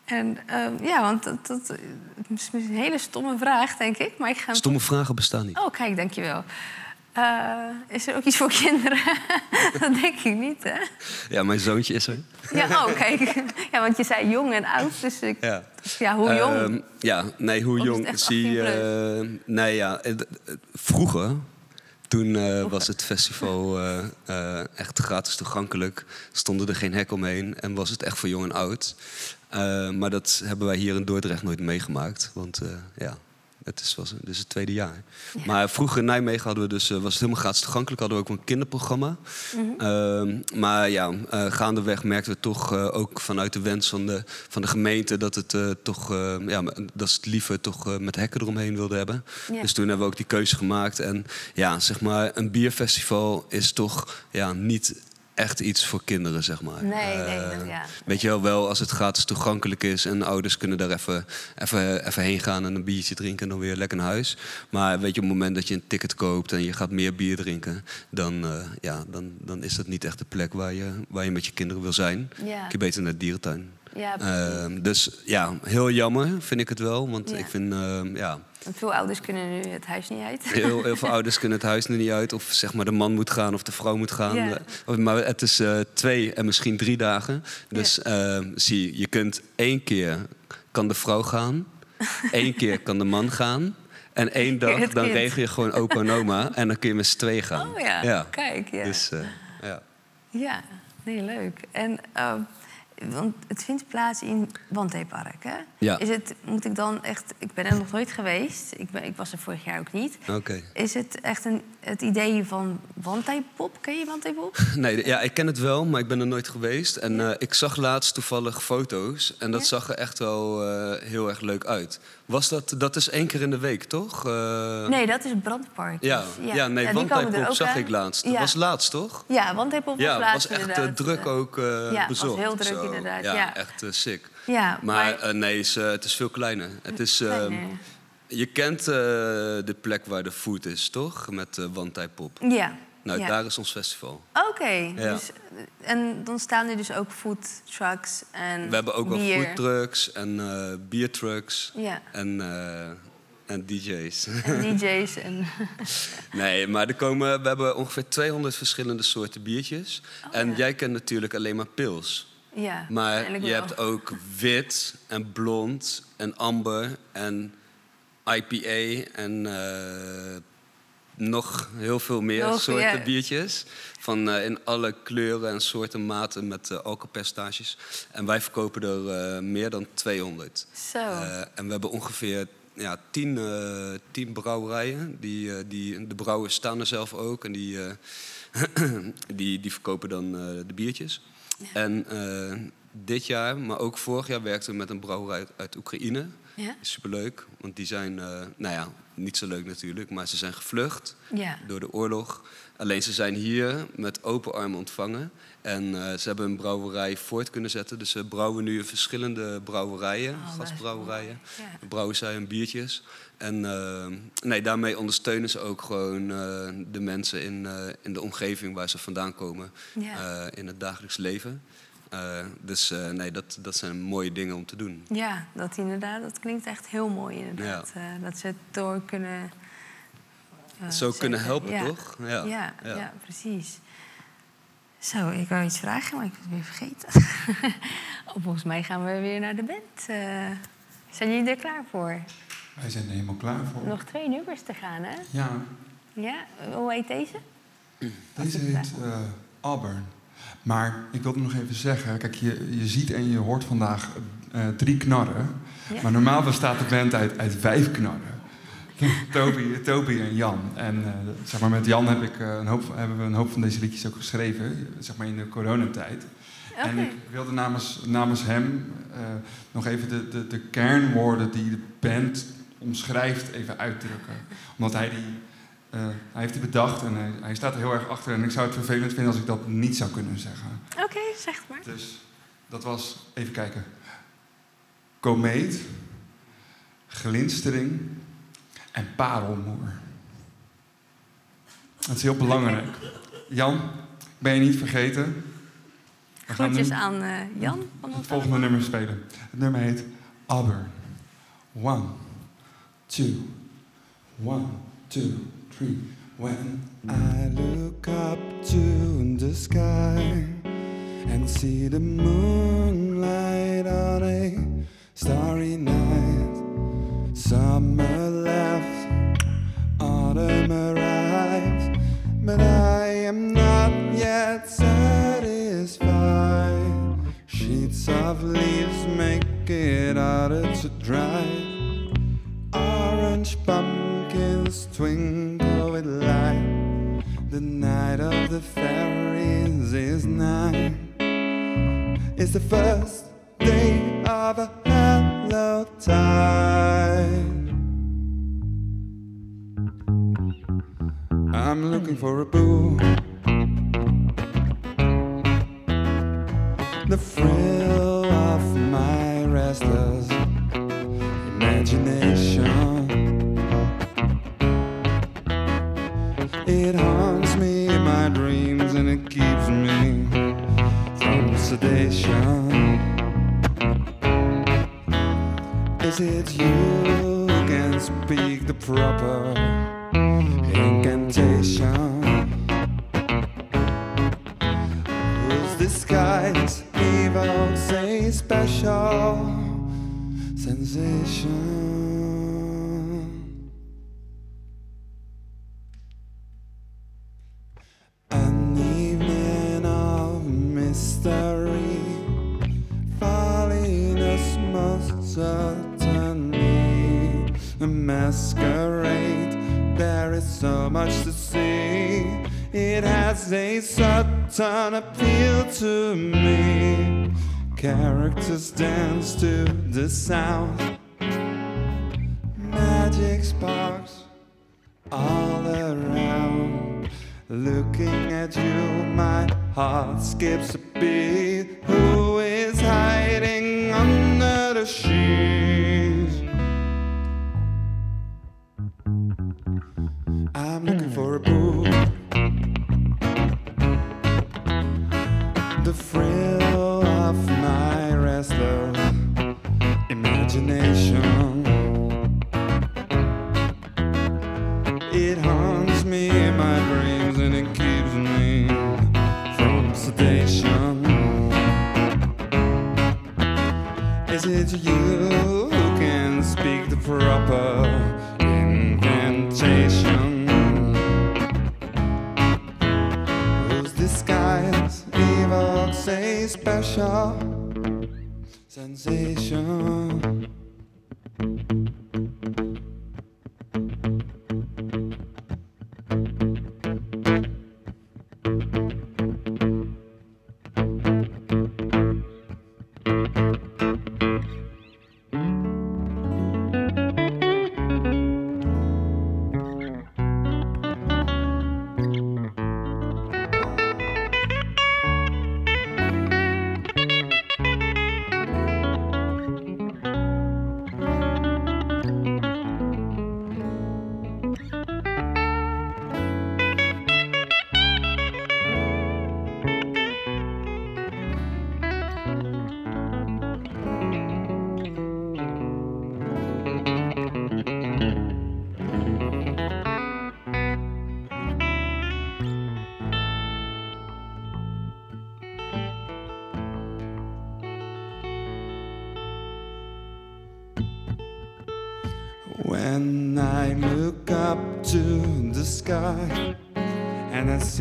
En ehm, ja, want dat, dat is een hele stomme vraag, denk ik. Maar ik ga Stomme vragen bestaan niet. Oh, kijk, dankjewel. Uh, is er ook iets voor kinderen? <laughs> dat denk ik niet, hè? Ja, mijn zoontje is er. Ja, oh, kijk. <laughs> Ja, want je zei jong en oud, dus, ik, ja. dus ja, hoe jong? Uh, ja, nee, hoe jong? Zie, uh, nee, ja, vroeger, toen uh, was het festival uh, echt gratis toegankelijk. Stonden er geen hek omheen en was het echt voor jong en oud. Maar dat hebben wij hier in Dordrecht nooit meegemaakt. Want ja, het is, was dus het tweede jaar. Maar vroeger in Nijmegen hadden we dus, uh, was het helemaal gratis toegankelijk. Hadden we ook een kinderprogramma. Mm -hmm. maar ja, gaandeweg merkten we toch ook vanuit de wens van de, van de gemeente... dat, het, toch, ja, dat ze het liever toch met hekken eromheen wilden hebben. Ja. Dus toen hebben we ook die keuze gemaakt. En ja, zeg maar, een bierfestival is toch ja, niet echt iets voor kinderen, zeg maar. Nee, nee, uh, ja. Weet je wel, wel als het gratis toegankelijk is en ouders kunnen daar even, even, even heen gaan en een biertje drinken en dan weer lekker naar huis. Maar weet je, op het moment dat je een ticket koopt en je gaat meer bier drinken, dan, uh, ja, dan, dan is dat niet echt de plek waar je, waar je met je kinderen wil zijn. Ja. Je beter naar de dierentuin. Ja, uh, dus ja, heel jammer vind ik het wel. Want ja. ik vind, ja, veel ouders kunnen nu het huis niet uit. Heel, heel veel <laughs> ouders kunnen het huis nu niet uit. Of zeg maar de man moet gaan of de vrouw moet gaan. Maar het is uh, twee en misschien drie dagen. Dus uh, zie, je kunt één keer kan de vrouw gaan. <laughs> één keer kan de man gaan. En één dag dan regel je gewoon opa en oma. <laughs> En dan kun je met z'n twee gaan. Oh ja, ja. kijk. Ja, dus, uh, ja. ja nee, leuk. En... Want het vindt plaats in Wanteepark, hè? Ja. Is het, moet ik dan echt... Ik ben er nog nooit geweest. Ik, ben, ik was er vorig jaar ook niet. Oké. Is het echt een, het idee van Wanteepop? Ken je Wanteepop? <laughs> Nee, ja, ik ken het wel, maar ik ben er nooit geweest. En uh, ik zag laatst toevallig foto's. En dat ja? zag er echt wel uh, heel erg leuk uit. Was dat... Dat is één keer in de week, toch? Uh... Nee, dat is Brandpark. Ja, ja. ja nee, ja, Wanteepop zag aan. ik laatst. Dat was laatst, toch? Ja, Wanteepop was laatst was echt druk ook ja, bezocht. was heel druk inderdaad. Ja, echt sick. Ja, maar maar nee, is, het is veel kleiner. Het is, nee, nee. Je kent de plek waar de food is, toch? Met uh, Pop. Ja. Nou, ja. daar is ons festival. Oké. Okay. Ja. Dus, en dan staan er dus ook food trucks en We hebben ook wel food trucks en biertrucks. Ja. En, en DJ's. En <laughs> DJ's. En nee, maar er komen, we hebben ongeveer 200 verschillende soorten biertjes. Oh, en ja. jij kent natuurlijk alleen maar pils. Ja, maar je wel. hebt ook wit en blond en amber en IPA en uh, nog heel veel meer nog, soorten biertjes. Van, uh, in alle kleuren en soorten maten met uh, alcoholpercentages. En wij verkopen er meer dan 200. Zo. en we hebben ongeveer ja, tien, tien brouwerijen. Die, die, de brouwers staan er zelf ook en die, <clears throat> die, die verkopen dan de biertjes. Ja. En dit jaar, maar ook vorig jaar, werkten we met een brouwerij uit Oekraïne. Ja. Superleuk, want die zijn, uh, nou ja, niet zo leuk natuurlijk, maar ze zijn gevlucht ja. door de oorlog. Alleen ze zijn hier met open armen ontvangen. En uh, ze hebben een brouwerij voort kunnen zetten. Dus ze brouwen nu verschillende brouwerijen, oh, gasbrouwerijen. Ja. Brouwen zij hun biertjes. En uh, nee, daarmee ondersteunen ze ook gewoon uh, de mensen in, in de omgeving waar ze vandaan komen ja. in het dagelijks leven. Dus nee, dat, dat zijn mooie dingen om te doen. Ja, dat inderdaad. Dat klinkt echt heel mooi inderdaad. Ja. dat ze het door kunnen... Zo zetten. kunnen helpen, ja. toch? Ja. Ja, ja. precies. Zo, ik wou iets vragen, maar ik heb het weer vergeten. <laughs> oh, volgens mij gaan we weer naar de band. zijn jullie er klaar voor? Wij zijn er helemaal klaar voor. Nog twee nummers te gaan, hè? Ja. Ja, hoe heet deze? Deze heet uh, Auburn. Maar ik wilde nog even zeggen, kijk, je, je ziet en je hoort vandaag uh, drie knarren. Ja. Maar normaal bestaat de band uit, uit vijf knarren. Toby, Toby en Jan. En uh, zeg maar, met Jan heb ik, een hoop, hebben we een hoop van deze liedjes ook geschreven, zeg maar in de coronatijd. Okay. En ik wilde namens, namens hem nog even de, de, de kernwoorden die de band omschrijft even uitdrukken. Omdat hij die, uh, hij heeft die bedacht en hij, hij, staat er heel erg achter. En ik zou het vervelend vinden als ik dat niet zou kunnen zeggen. Oké, okay, zeg maar. Dus dat was, even kijken. Komeet, glinstering en parelmoer. Dat is heel belangrijk. <laughs> Jan, ben je niet vergeten? We Groetjes aan eh, Jan van het volgende nummer spelen. Het nummer heet Aber. One, two, one, two, When I look up to the sky and see the moonlight on a starry night, summer left, autumn arrives, but I am not yet satisfied. Sheets of leaves make it harder to dry. Orange pumpkins twinkle The night of the fairies is nigh. It's the first day of a hello tide. I'm looking for a boo. The thrill of my restless imagination. It haunts me in my dreams and it keeps me from sedation. Is it you who can speak the proper incantation? Whose disguise evokes a special sensation? Mystery, falling us most certainly. A masquerade, there is so much to see. It has a certain appeal to me. Characters dance to the sound. Magic sparks all around. Looking at you, my heart skips a beat.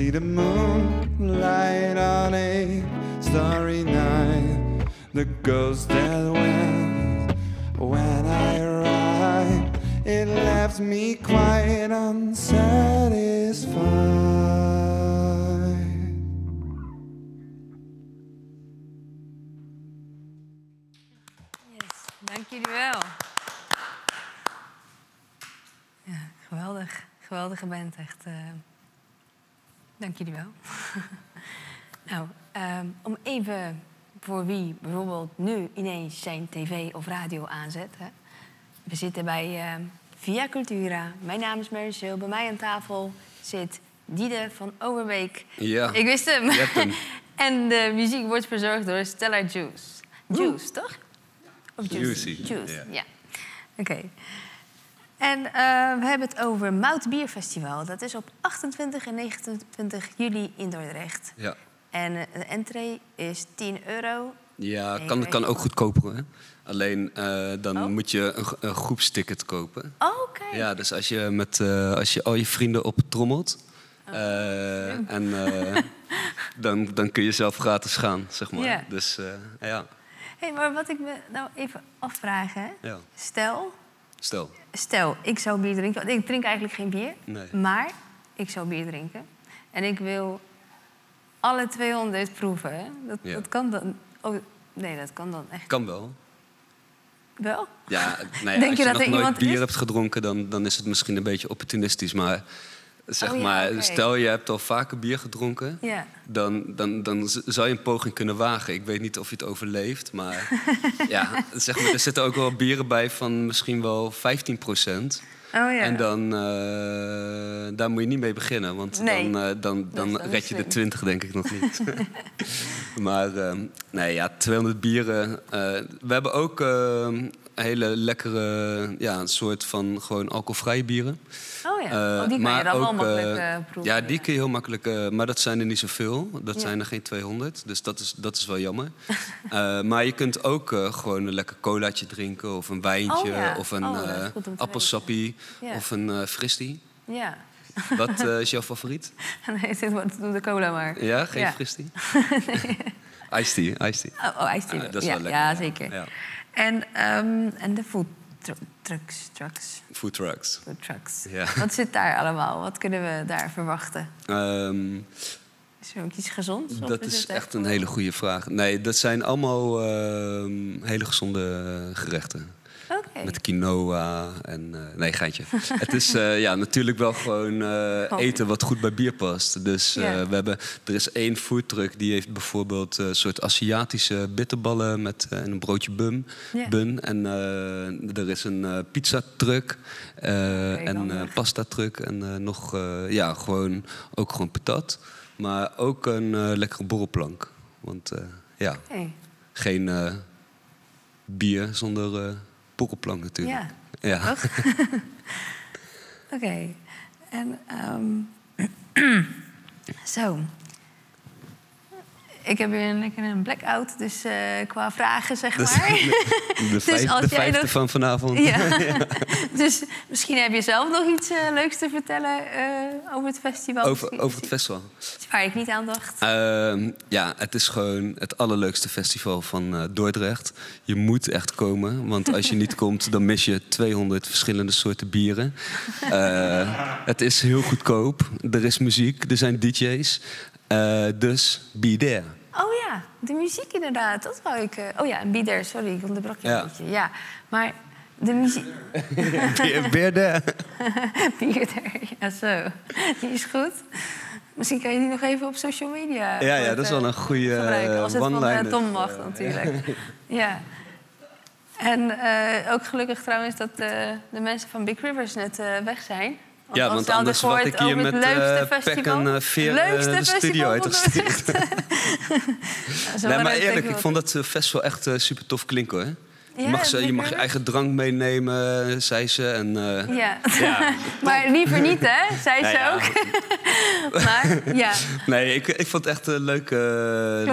See the moon light on a starry night, the ghost that went when I arrived, it left me quite unsatisfied. Yes, dank jullie wel. Ja, geweldig. Geweldige band, echt. eh. Dank jullie wel. <laughs> nou, ehm, om even voor wie bijvoorbeeld nu ineens zijn tv of radio aanzet. Hè. We zitten bij ehm, Via Cultura. Mijn naam is Mary Sil. Bij mij aan tafel zit Diede van Overbeek. Ja. Ik wist hem. <laughs> En de muziek wordt verzorgd door Stella Juice. Juice, toch? Of Juicy? Juice, ja. ja. Oké. En eh, we hebben het over Mout Bierfestival. Dat is op 28 en 29 juli in Dordrecht. Ja, En eh, de entree is 10 euro. ja kan, kan ook goedkoper. Hè? Alleen eh, dan Oh. moet je een, een groepsticket kopen. Oké. Ja, dus als je, met, als je al je vrienden optrommelt... eh, en <laughs> dan, dan kun je zelf gratis gaan, zeg maar. Ja. Dus ja, hey, maar wat ik me nou even afvraag, hè? ja, Stel, stel. Stel, ik zou bier drinken. Want ik drink eigenlijk geen bier. Nee. Maar ik zou bier drinken. En ik wil alle 200 proeven. Hè? Dat, Ja. dat kan dan... Oh, nee, dat kan dan echt Kan wel. wel. Ja, <laughs> nou ja, Denk als je je, dat nog nooit iemand bier is? hebt gedronken, dan, dan is het misschien een beetje opportunistisch. Maar zeg Oh ja, maar, stel je hebt al vaker bier gedronken, Ja. dan, dan, dan zou je een poging kunnen wagen. Ik weet niet of je het overleeft, maar <laughs> ja, zeg maar, er zitten ook wel bieren bij van misschien wel 15 procent. Oh ja. En dan, eh, daar moet je niet mee beginnen, want Nee. dan, eh, dan, dan red je de het- 20 denk ik nog niet. <laughs> <laughs> maar ehm, nee, ja, 200 bieren. eh, we hebben ook ehm, hele lekkere, ja, een soort van gewoon alcoholvrije bieren. Oh ja, Eh, oh, die kan je dan wel ook, makkelijk eh, eh, proeven. Ja, die kun je heel makkelijk, maar dat zijn er niet zoveel. Dat Ja. zijn er geen 200, dus dat is, dat is wel jammer. <laughs> Maar je kunt ook gewoon een lekker colaatje drinken of een wijntje Oh ja. of een Oh, appelsappie. Ja. of een fristie. Ja. Wat <laughs> is jouw favoriet? <laughs> nee, doe de cola maar. Ja, geen Ja. fristie? Iced tea, iced tea. Oh, oh iced tea. Ah, dat is ja, wel lekker. Ja, zeker. Ja. En, ehm, en de food trucks, trucks, Food trucks. food trucks. Ja. <laughs> Wat zit daar allemaal? Wat kunnen we daar verwachten? Ehm, Is er ook iets gezonds? Dat is echt een hele goede vraag. Nee, dat zijn allemaal ehm, hele gezonde gerechten. Met quinoa en... eh, nee, geintje. <laughs> het is eh, ja, natuurlijk wel gewoon eh, Oh. eten wat goed bij bier past. Dus we hebben, er is één foodtruck die heeft bijvoorbeeld een soort Aziatische bitterballen met en een broodje bum, bun. En er is een eh pizzatruck eh en handig. eh pasta-truck. En nog, ja, gewoon, ook gewoon patat. Maar ook een lekkere borrelplank. Want ja, geen bier zonder borrelplank natuurlijk. Ja, Ja. toch? <laughs> Oké. En, ehm, <clears throat> zo. Ik heb weer een lekker een blackout, dus eh, qua vragen, zeg Dus maar. <laughs> De, vijf, als de jij vijfde nog- van vanavond. Ja. <laughs> <laughs> dus misschien heb je zelf nog iets eh, leuks te vertellen eh, over het festival. Over, over het festival. Waar ik niet aan dacht. Ehm, ja, het is gewoon het allerleukste festival van Dordrecht. Je moet echt komen, want als je niet komt, dan mis je 200 verschillende soorten bieren. Het is heel goedkoop. Er is muziek, er zijn DJ's. Dus be there. Oh ja, de muziek inderdaad. Dat wou ik... eh, oh ja, en Bieder, sorry, ik onderbrak je Ja. een beetje. Ja, maar de muziek... <laughs> There. <laughs> Bieder, ja zo. Die is goed. Misschien kan je die nog even op social media Ja, ja, dat is wel een goede gebruiken. Als het van one-liner. eh, Tom mag natuurlijk. <laughs> ja. En eh, ook gelukkig trouwens dat eh, de mensen van Big Rivers net eh, weg zijn. Ja, want anders gehoord ik hier met leukste eh, pek festival. en eh, veer eh, leukste de studio uit <laughs> Nee, maar eerlijk, ik vond dat eh, festival echt eh, super tof klinken hoor. Je, mag, ze, je mag je eigen drank meenemen, zei ze. En, eh, Ja. Ja, <laughs> maar liever niet, hè? Zei Nou ze ja. ook. <laughs> maar ja, Nee, ik, ik vond het echt een leuke...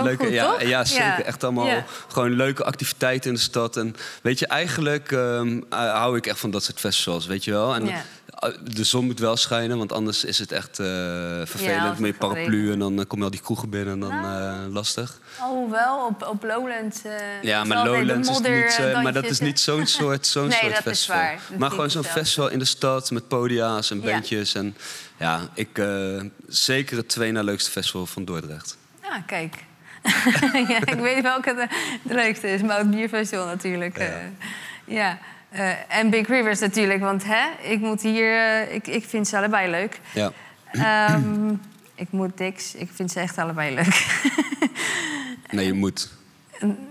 Leuke goed, ja, ja, zeker. Echt allemaal gewoon leuke activiteiten in de stad. En weet je, eigenlijk ehm, eh, hou ik echt van dat soort festivals, weet je wel. En eh, de zon moet wel schijnen, want anders is het echt eh, Ja, vervelend met het paraplu. En dan eh, kom je al die kroegen binnen en dan Nou. eh, lastig. alhoewel op, op Lowlands... eh, Ja, maar Lowlands is niet, eh, eh, maar dat is niet zo'n soort, zo'n <laughs> Nee, soort dat is festival. waar. Dat is maar gewoon zo'n festival in de stad met podia's en Ja. bandjes. En ja, ik, eh, zeker het twee na leukste festival van Dordrecht. Ah, kijk. <laughs> ja, ik weet welke de, de leukste is. Mout Bierfestival natuurlijk. Ja. eh. ja. Eh, en Big Rivers natuurlijk, want hè, ik moet hier... eh, ik, ik vind ze allebei leuk. Ja. Ehm, ik moet niks. Ik vind ze echt allebei leuk. <laughs> Nee, je moet.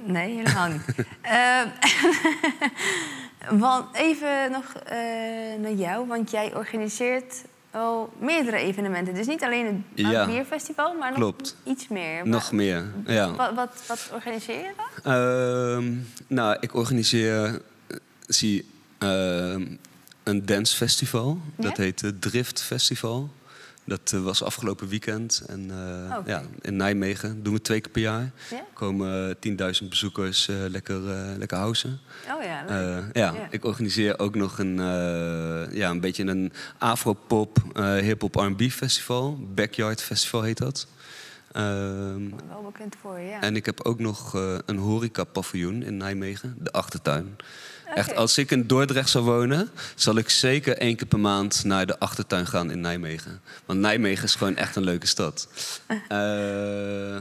Nee, helemaal niet. <laughs> Ehm, <laughs> want even nog eh, naar jou, want jij organiseert wel meerdere evenementen. Dus niet alleen het Ja. bierfestival, maar nog Klopt. iets meer. Nog meer, ja. Wat, wat, wat organiseer je dan? Ehm, nou, ik organiseer zie, ehm, een dancefestival. Ja? Dat heet het Drift Festival. Dat eh, was afgelopen weekend. En, eh, Oké. ja, in Nijmegen doen we twee keer per jaar. Ja? komen 10.000 bezoekers eh, lekker, eh lekker housen. Oh ja, ja, Ja. ik organiseer ook nog een, ja, een beetje een afropop hip-hop R&B festival. Backyard Festival heet dat. Ehm, Wel bekend voor, ja. en ik heb ook nog een horeca-paviljoen in Nijmegen, de Achtertuin. Echt, als ik in Dordrecht zou wonen, zal ik zeker één keer per maand naar de Achtertuin gaan in Nijmegen. Want Nijmegen is gewoon echt een leuke stad. <laughs> Eh,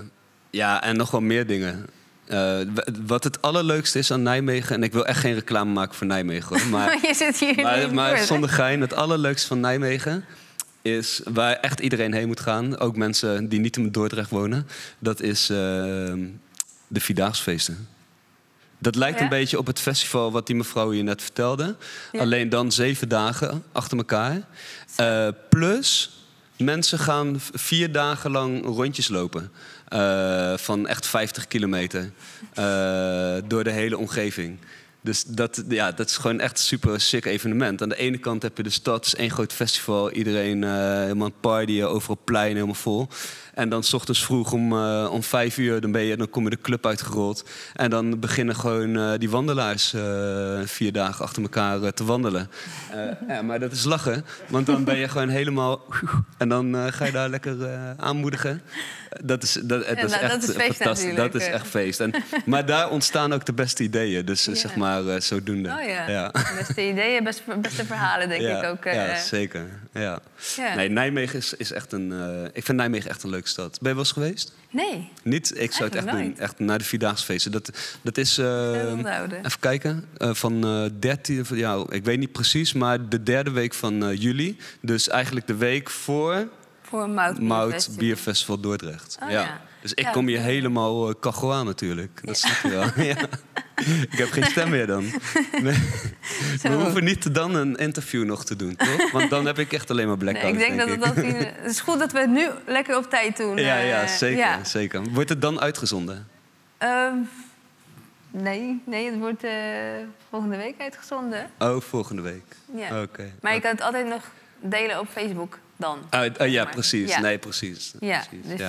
ja, en nog wel meer dingen. Eh, wat het allerleukste is aan Nijmegen, en ik wil echt geen reclame maken voor Nijmegen hoor, <laughs> maar je zit hier maar, maar zonder gein, het allerleukste van Nijmegen is waar echt iedereen heen moet gaan. Ook mensen die niet in Dordrecht wonen. Dat is ehm, de Vierdaagsfeesten. Dat lijkt Ja? een beetje op het festival wat die mevrouw je net vertelde. Ja. Alleen dan zeven dagen achter elkaar. Eh, plus, mensen gaan vier dagen lang rondjes lopen. Eh, van echt 50 kilometer. eh, door de hele omgeving. Dus dat, ja, dat is gewoon echt een super sick evenement. Aan de ene kant heb je de stad, één groot festival. Iedereen eh, helemaal partyen, overal plein helemaal vol. En dan s ochtends vroeg om, eh, om vijf uur, dan, ben je, dan kom je de club uitgerold. En dan beginnen gewoon eh, die wandelaars eh, vier dagen achter elkaar te wandelen. Ja, maar dat is lachen, want dan ben je gewoon helemaal... En dan ga je daar lekker aanmoedigen. Dat is, dat, dat is nou, echt dat is feest fantastisch. Dat is echt feest. En, maar daar ontstaan ook de beste ideeën. Dus Ja. zeg maar zodoende. Oh ja. ja. Beste ideeën, best, beste verhalen, denk ik ook. ja, zeker. Ja. Ja. Nee, Nijmegen is, is echt een. eh, ik vind Nijmegen echt een leuke stad. Ben je wel eens geweest? Nee, Niet? Ik zou het echt nooit. doen. Echt naar de Vierdaagse Dat, dat is. eh, even kijken. eh, van eh 13. van- Ja, ik weet niet precies, maar de derde week van juli. Dus eigenlijk de week voor voor mout Mout Bierfestival. Dordrecht. Oh, ja. ja. Dus ik Ja, kom hier helemaal uh, aan natuurlijk. Dat snap je wel. <laughs> ja. Ik heb geen stem meer dan. <laughs> Nee. We hoeven niet dan een interview nog te doen, toch? Want dan heb ik echt alleen maar blackout, Nee, ik denk, dat het, dat <laughs> het is goed dat we het nu lekker op tijd doen. Ja, ja, eh, zeker, ja. zeker. Wordt het dan uitgezonden? Ehm, nee, nee, het wordt eh, volgende week uitgezonden. Oh, volgende week. Ja. Oké. Maar je kan het altijd nog delen op Facebook dan. Ah, ah, ja, precies. ja. Nee, precies. Ja, precies. dus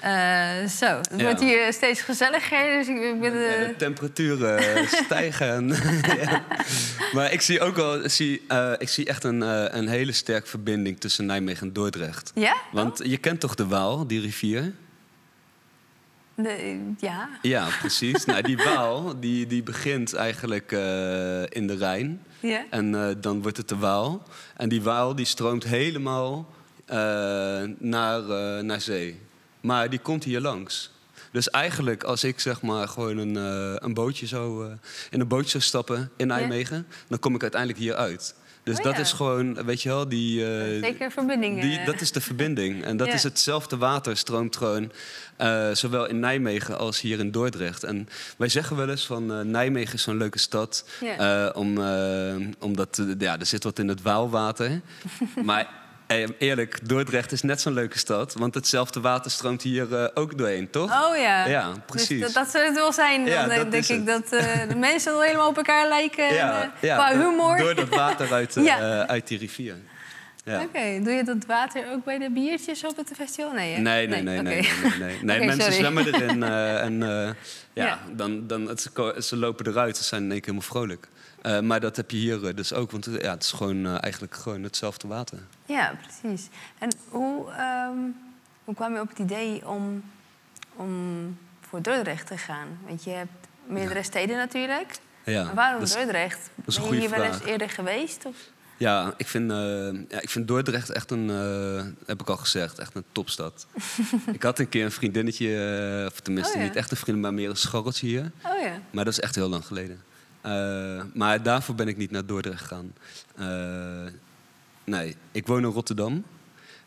eh, zo. Het Ja. wordt hier steeds gezelliger. Dus ik, ik ben, de temperaturen <laughs> stijgen. Ja. <laughs> Maar ik zie ook wel, zie, eh, ik zie echt een, eh, een hele sterke verbinding tussen Nijmegen en Dordrecht. ja? Want je kent toch de Waal, die rivier? De- ja. Ja, <laughs> precies. nou, die Waal die, die begint eigenlijk in de Rijn. Ja. En dan wordt het de Waal. En die Waal die stroomt helemaal naar, naar zee. Maar die komt hier langs. Dus eigenlijk als ik zeg maar gewoon een, eh, een bootje zou, eh, in een bootje zou stappen in Ja. Nijmegen... dan kom ik uiteindelijk hier uit. Dus Oh dat ja. is gewoon, weet je wel, die... eh, Zeker verbindingen. die, dat is de verbinding. En dat Ja. is hetzelfde water stroomt gewoon zowel in Nijmegen als hier in Dordrecht. En wij zeggen wel eens van Nijmegen is zo'n leuke stad. Om, omdat ja, er zit wat in het Waalwater. <laughs> maar eerlijk, Dordrecht is net zo'n leuke stad. Want hetzelfde water stroomt hier eh, ook doorheen, toch? Oh ja. Ja, precies. Dus dat, dat zou het wel zijn. Dan Ja, denk, ik het. dat eh, de <laughs> mensen wel helemaal op elkaar lijken. en, ja, eh, qua door- humor. Door dat water uit, eh, <laughs> uit die rivier. Ja. Oké, doe je dat water ook bij de biertjes op het festival? Nee, hè? Nee, nee, nee, nee, nee, nee, nee. <laughs> Mensen zwemmen erin eh, en eh, ja, dan, dan het, ze lopen eruit. Ze zijn in één keer helemaal vrolijk. Eh, maar dat heb je hier eh, dus ook, want eh, ja, het is gewoon eigenlijk gewoon hetzelfde water. Ja, precies. En hoe, ehm, hoe kwam je op het idee om, om voor Dordrecht te gaan? Want je hebt meerdere steden natuurlijk. Ja, maar waarom dat Dordrecht? is ben je hier wel eens eerder geweest? Of? Ja, ik vind, ja, ik vind Dordrecht echt een, eh, heb ik al gezegd, echt een topstad. <laughs> ik had een keer een vriendinnetje, of tenminste Oh ja. niet echt een vriendin, maar meer een scharreltje hier. Oh ja. Maar dat is echt heel lang geleden. Eh, maar daarvoor ben ik niet naar Dordrecht gegaan. Eh, nee, ik woon in Rotterdam.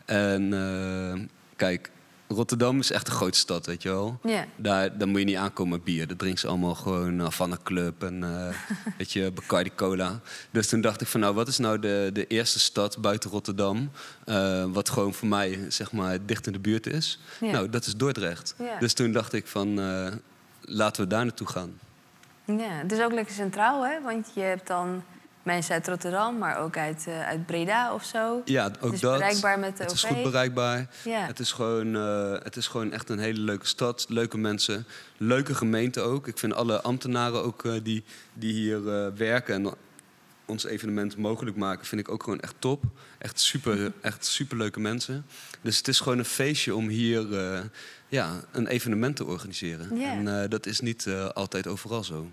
En eh, kijk, Rotterdam is echt een grote stad, weet je wel. Ja. Daar, daar moet je niet aankomen met bier. Dat drinken ze allemaal gewoon van een club en <laughs> weet je, Bacardi Cola. Dus toen dacht ik van nou, wat is nou de, de eerste stad buiten Rotterdam... wat gewoon voor mij, zeg maar, dicht in de buurt is? Nou, dat is Dordrecht. Dus toen dacht ik van, laten we daar naartoe gaan. Ja, het is ook lekker centraal, hè? Want je hebt dan mensen uit Rotterdam, maar ook uit, eh, uit Breda of zo. Ja, ook het is dat. bereikbaar met de Het is goed bereikbaar. Ja. Het, is gewoon, eh, het is gewoon echt een hele leuke stad. Leuke mensen. Leuke gemeente ook. Ik vind alle ambtenaren ook eh, die, die hier werken en ons evenement mogelijk maken, vind ik ook gewoon echt top. Echt super, <laughs> echt super leuke mensen. Dus het is gewoon een feestje om hier ja, een evenement te organiseren. Ja. En eh, dat is niet eh, altijd overal zo.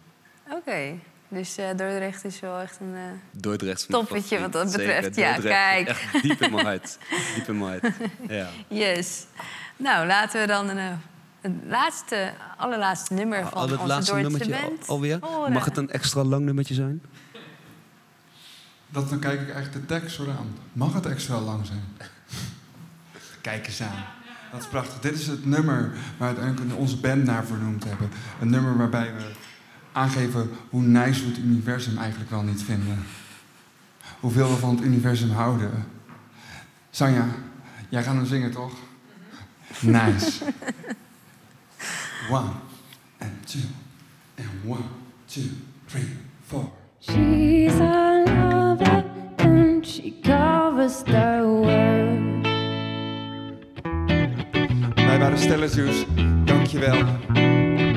Oké, dus eh, Dordrecht is wel echt een... eh, Dordrecht Toppetje wat dat betreft. Zeker, Ja, Dordrecht. kijk. Echt diep in mijn hart. Diep in mijn hart. Ja. <laughs> Yes. Nou, laten we dan een, het laatste, allerlaatste nummer van Al het onze laatste Dordtse nummertje al- alweer? horen. Mag het een extra lang nummertje zijn? Dat, dan kijk ik eigenlijk de tekst zo aan. Mag het extra lang zijn? <laughs> Kijk eens aan. Dat is prachtig. Dit is het nummer waar we onze band naar vernoemd hebben. Een nummer waarbij we aangeven hoe nice we het universum eigenlijk wel niet vinden. Hoeveel we van het universum houden. Sanja, jij gaat hem zingen toch? Nice. One and two and one, two, three, four. She's a lover and she covers the world. Stella Juice. Dankjewel.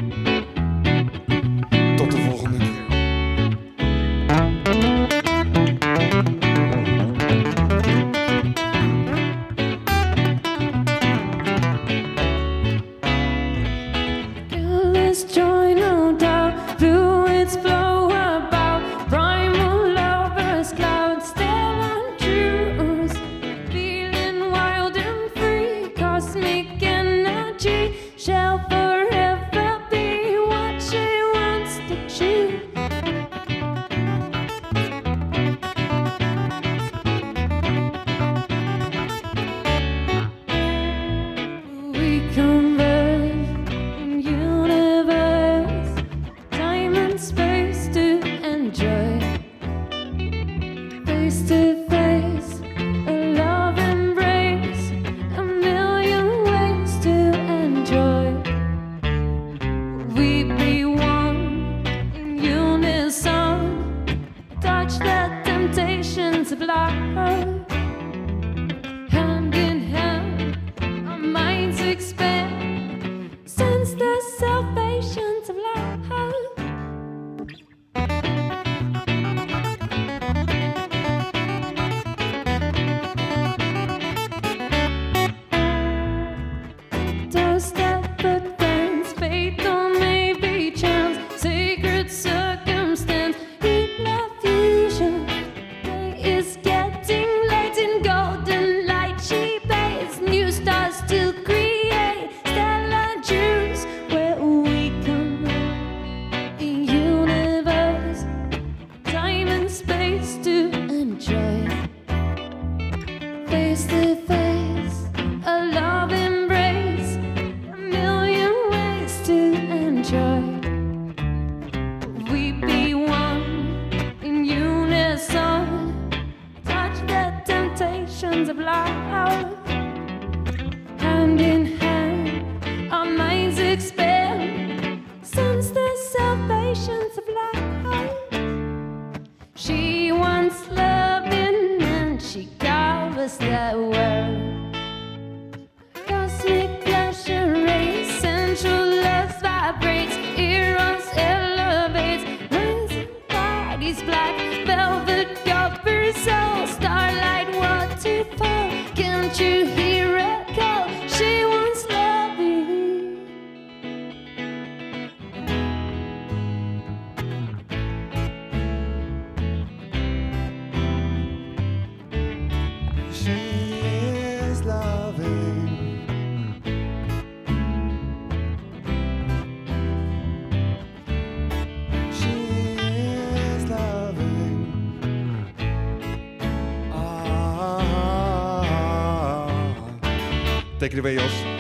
Ah. Take it away, Jos.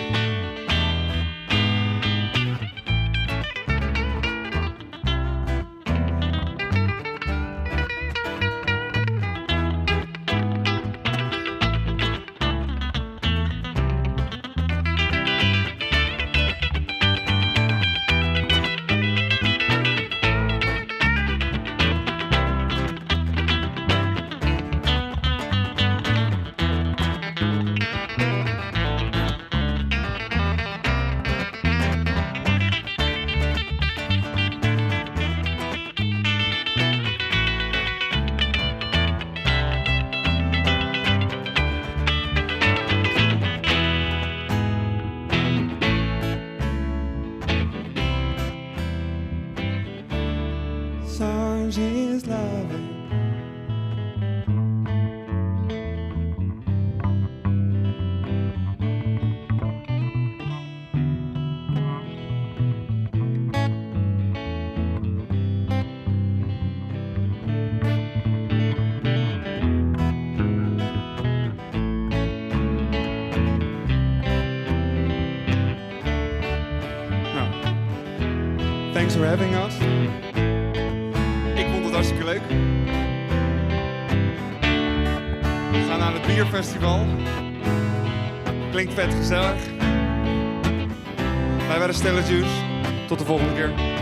Klinkt vet gezellig. Wij waren Stella Juice. Tot de volgende keer.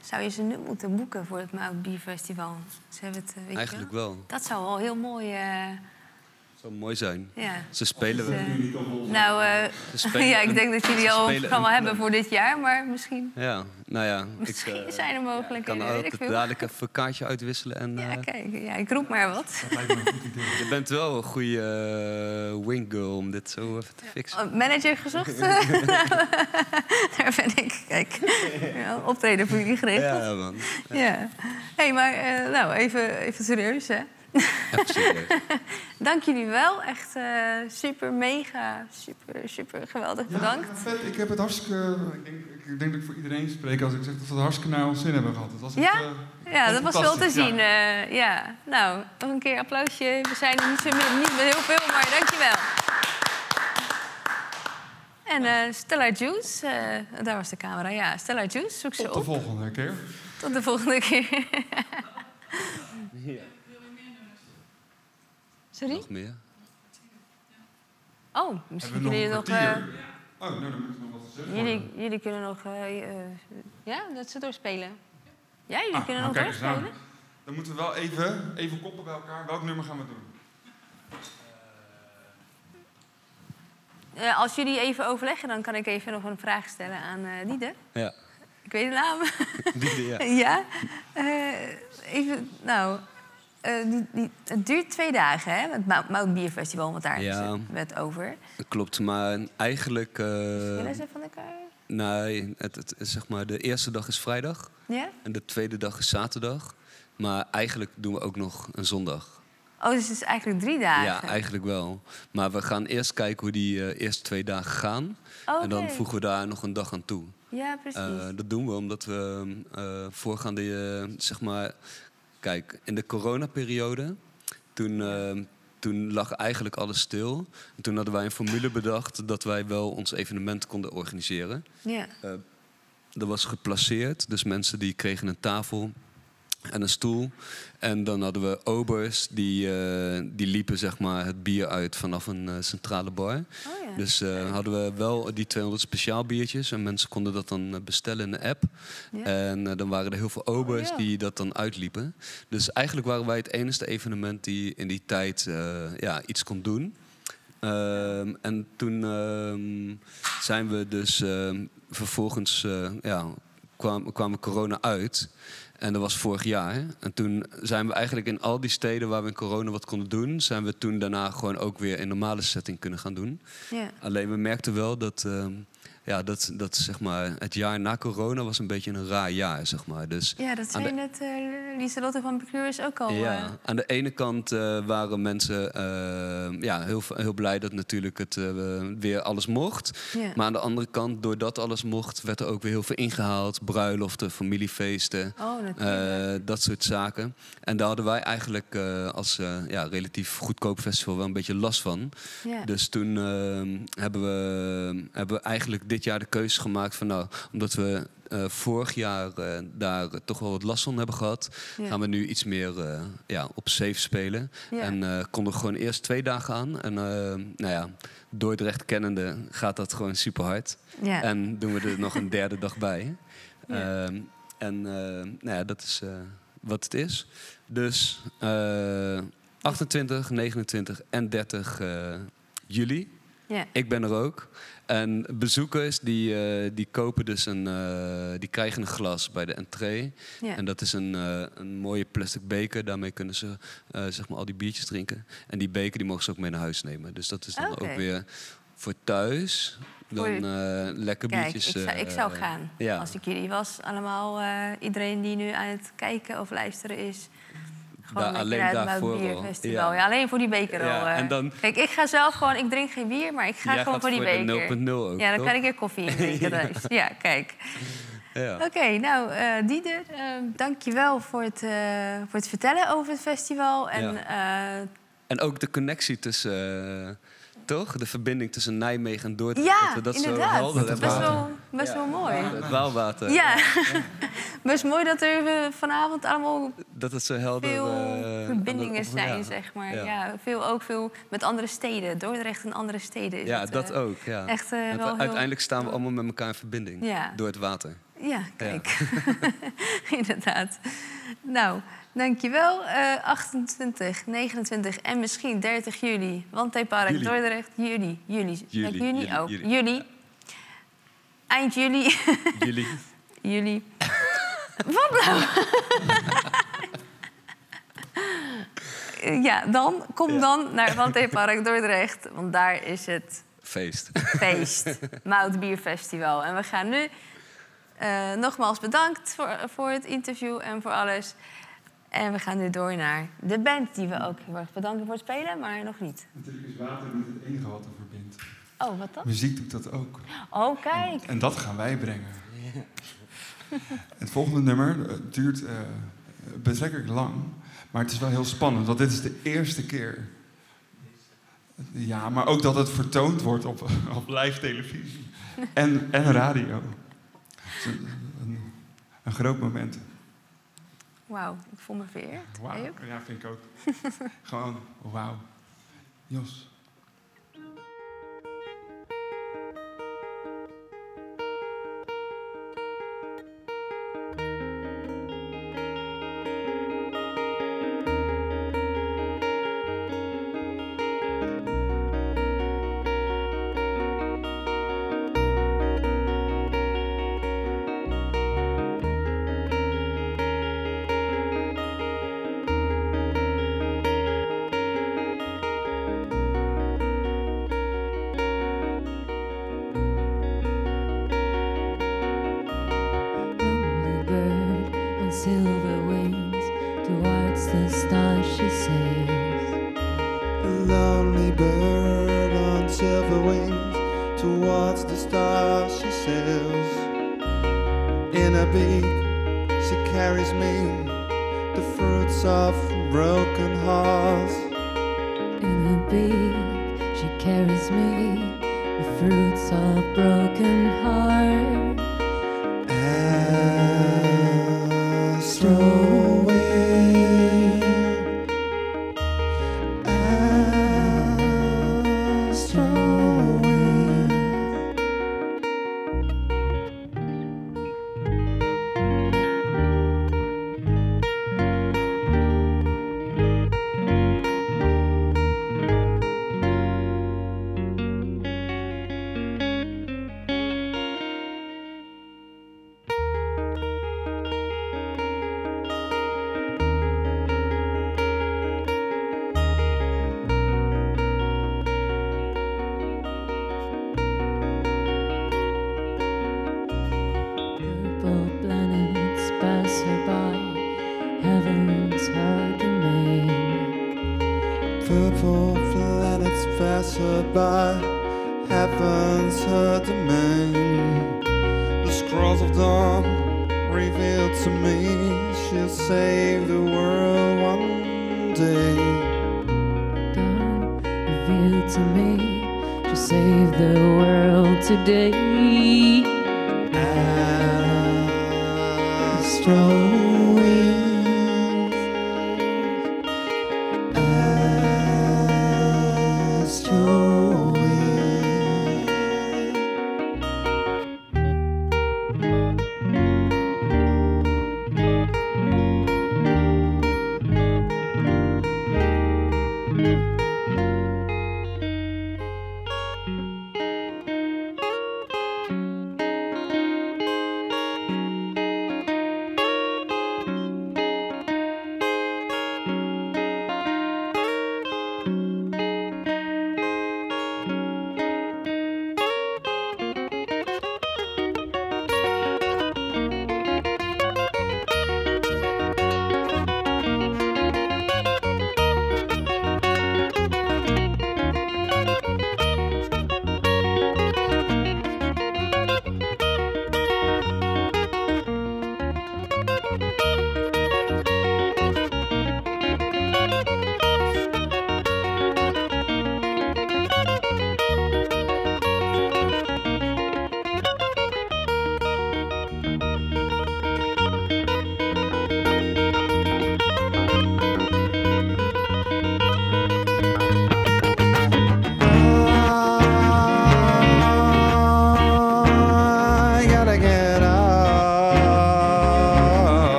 Zou je ze nu moeten boeken voor het Mout Bier Festival. Ze hebben het, eh, je Eigenlijk wel. Dat zou wel heel mooi... eh, zou mooi zijn. Ja. Ze spelen wel. eh, nou, eh, <laughs> ja, ik denk dat jullie al een programma een- hebben voor dit jaar, maar misschien, Ja, nou ja. misschien ik, zijn er mogelijkheden, kan ik altijd veel. dadelijk even een kaartje uitwisselen. En, Ja, kijk, ja, ik roep maar wat. je bent wel een goede uh, winggirl om dit zo even te fixen. Oh, Manager gezocht? <laughs> Daar ben ik. Optreden voor jullie geregeld. Ja, man. Ja. hey, maar eh, nou, even, even serieus, hè? Serieus. <laughs> Dank jullie wel. Echt eh, super, mega, super, super geweldig bedankt. Ja, vet. Ik heb het hartstikke... Ik denk, ik denk dat ik voor iedereen spreek als ik zeg dat we het hartstikke naar ons zin hebben gehad. Het was echt, Ja? eh, Ja, dat was wel te zien. Ja. eh, ja. Nou, nog een keer applausje. We zijn er niet, zo, niet met heel veel, maar dankjewel. En eh, Stella Juice, eh, daar was de camera. Ja, Stella Juice, zoek ze Tot de op. volgende keer. Tot de volgende keer. Sorry? Nog meer? Oh, misschien kunnen jullie nog eh? Oh, nou, dan moet ik nog wat te zeggen. jullie, jullie kunnen nog... ja, dat ze doorspelen. Ja, jullie Ah, kunnen nou, nog kijk doorspelen. Dan moeten we wel even, even koppen bij elkaar. Welk nummer gaan we doen? Eh, als jullie even overleggen, dan kan ik even nog een vraag stellen aan eh Diede. Ja. Ik weet de naam. <laughs> Die, ja. <laughs> ja. Eh, even, nou, die, die, het duurt twee dagen, hè? Het Mou- Mout Bier Festival, want daar Ja. het over. Klopt, maar eigenlijk... Willen ze van elkaar? nee, het, het, zeg maar, de eerste dag is vrijdag Ja? en de tweede dag is zaterdag. Maar eigenlijk doen we ook nog een zondag. Oh, dus het is eigenlijk drie dagen. Ja, eigenlijk wel. Maar we gaan eerst kijken hoe die eh, eerste twee dagen gaan. En dan voegen we daar nog een dag aan toe. Ja, precies. Eh, dat doen we omdat we eh, voorgaande, zeg maar... Kijk, in de coronaperiode, toen, toen lag eigenlijk alles stil. En toen hadden wij een formule bedacht dat wij wel ons evenement konden organiseren. ja. Dat was geplaceerd, dus mensen die kregen een tafel en een stoel. En dan hadden we obers, die, eh, die liepen zeg maar, het bier uit vanaf een eh, centrale bar. Oh ja. Dus eh, hadden we wel die 200 speciaal biertjes. En mensen konden dat dan bestellen in de app. Ja. En dan waren er heel veel obers ja. die dat dan uitliepen. Dus eigenlijk waren wij het enige evenement die in die tijd ja, iets kon doen. Ehm, en toen ehm, zijn we dus ehm, vervolgens ja, kwam, kwam corona uit. En dat was vorig jaar. En toen zijn we eigenlijk in al die steden waar we in corona wat konden doen, zijn we toen daarna gewoon ook weer in normale setting kunnen gaan doen. ja. Alleen we merkten wel dat, ehm, ja, dat, dat zeg maar, het jaar na corona was een beetje een raar jaar. Zeg maar. dus ja, dat zei de- net uh, Lieselotte van Pecurus ook al. ja, eh. aan de ene kant eh, waren mensen eh, ja, heel, heel blij dat natuurlijk het weer alles mocht. Ja. Maar aan de andere kant, doordat alles mocht, werd er ook weer heel veel ingehaald. Bruiloften, familiefeesten, Oh, dat soort zaken. En daar hadden wij eigenlijk als ja, relatief goedkoop festival wel een beetje last van. ja. Dus toen hebben, we, hebben we eigenlijk dit jaar de keuze gemaakt van nou, omdat we eh, vorig jaar eh, daar toch wel wat last van hebben gehad, Ja. gaan we nu iets meer eh, ja, op safe spelen. Ja. En konden gewoon eerst twee dagen aan. En nou ja, Dordrecht kennende gaat dat gewoon super hard. ja. En doen we er nog een derde dag bij. <laughs> Ehm, en nou ja, dat is wat het is. Dus eh, 28, 29 en 30 eh, juli. Ja. Ik ben er ook. En bezoekers die, eh, die kopen dus een, eh, die krijgen een glas bij de entree. Ja. En dat is een, eh, een mooie plastic beker. Daarmee kunnen ze zeg maar al die biertjes drinken. En die beker die mogen ze ook mee naar huis nemen. Dus dat is dan ook weer voor thuis. Dan eh, lekker Kijk, ik biertjes. zou, ik zou gaan. ja. Als ik jullie was, allemaal iedereen die nu aan het kijken of luisteren is. Gewoon lekker alleen daarvoor. Ja. Ja. alleen voor die beker Ja, al. eh. en dan- Kijk, ik ga zelf gewoon, ik drink geen bier, maar ik ga Jij gewoon voor die voor beker. 0.0 ook, ja, dan toch? kan ik er koffie in drinken. <laughs> thuis. ja, kijk. Ja. Oké, nou, eh Dieder, eh dankjewel voor het, eh, voor het vertellen over het festival. En En ook de connectie tussen, toch? De verbinding tussen Nijmegen en Dordrecht. ja, dat we dat inderdaad. zo helder best wel, best wel mooi. Het waalwater. Ja, <laughs> best mooi dat er eh, vanavond allemaal Dat het zo helder... veel eh, verbindingen zijn, zeg maar. Ja. Veel, ook veel met andere steden. Dordrecht en andere steden. Is Ja, het, dat eh, ook. Ja. echt, En wel heel- uiteindelijk staan we allemaal met elkaar in verbinding. Door het water. Ja, kijk. <laughs> <laughs> Inderdaad. Nou, dankjewel. Eh 28, 29 en misschien 30 juli. Wandtheepark Juli. Dordrecht. Juli. Juli. Juli, juni juli, ook. juli. Juli. Eind juli. <laughs> Jullie. juli. Wat nou? ja, dan kom dan naar Wandtheepark Dordrecht. Want daar is het Feest. feest. <laughs> Mout Bierfestival. En we gaan nu... eh, nogmaals bedankt voor, voor het interview en voor alles. En we gaan nu door naar de band die we ook heel erg bedanken voor het spelen, maar nog niet. Natuurlijk is water niet het enige wat er verbindt. Oh, wat dan? Muziek doet dat ook. Oh, kijk. En dat gaan wij brengen. Het volgende nummer eh, duurt eh, betrekkelijk lang. Maar het is wel heel spannend, want dit is de eerste keer. Ja, maar ook dat het vertoond wordt op, <laughs> op live televisie. En, en radio. Een groot moment. Wauw, ik voel me vereerd. Wauw. Ja, vind ik ook. <laughs> Gewoon, wauw. Jos.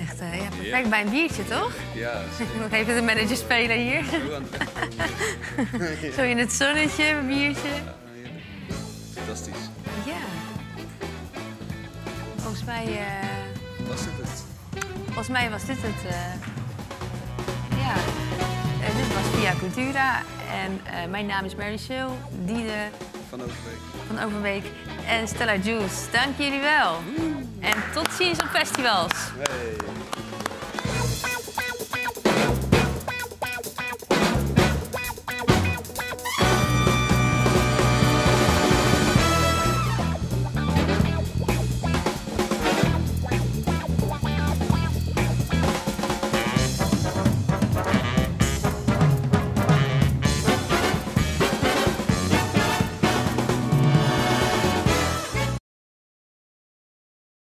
Echt ja, perfect bij een biertje, toch? Ja, <laughs> zeker. Nog even de manager spelen hier. <laughs> Zo in het zonnetje, een biertje. Fantastisch. Ja. Volgens mij, eh, Was dit het? volgens mij was dit het. eh, ja, dit was Via Cultura. En mijn naam is Mary Sil, Diede Van Overbeek. van Overbeek en Stella Juice. Dank jullie wel. En tot ziens op festivals. Hey.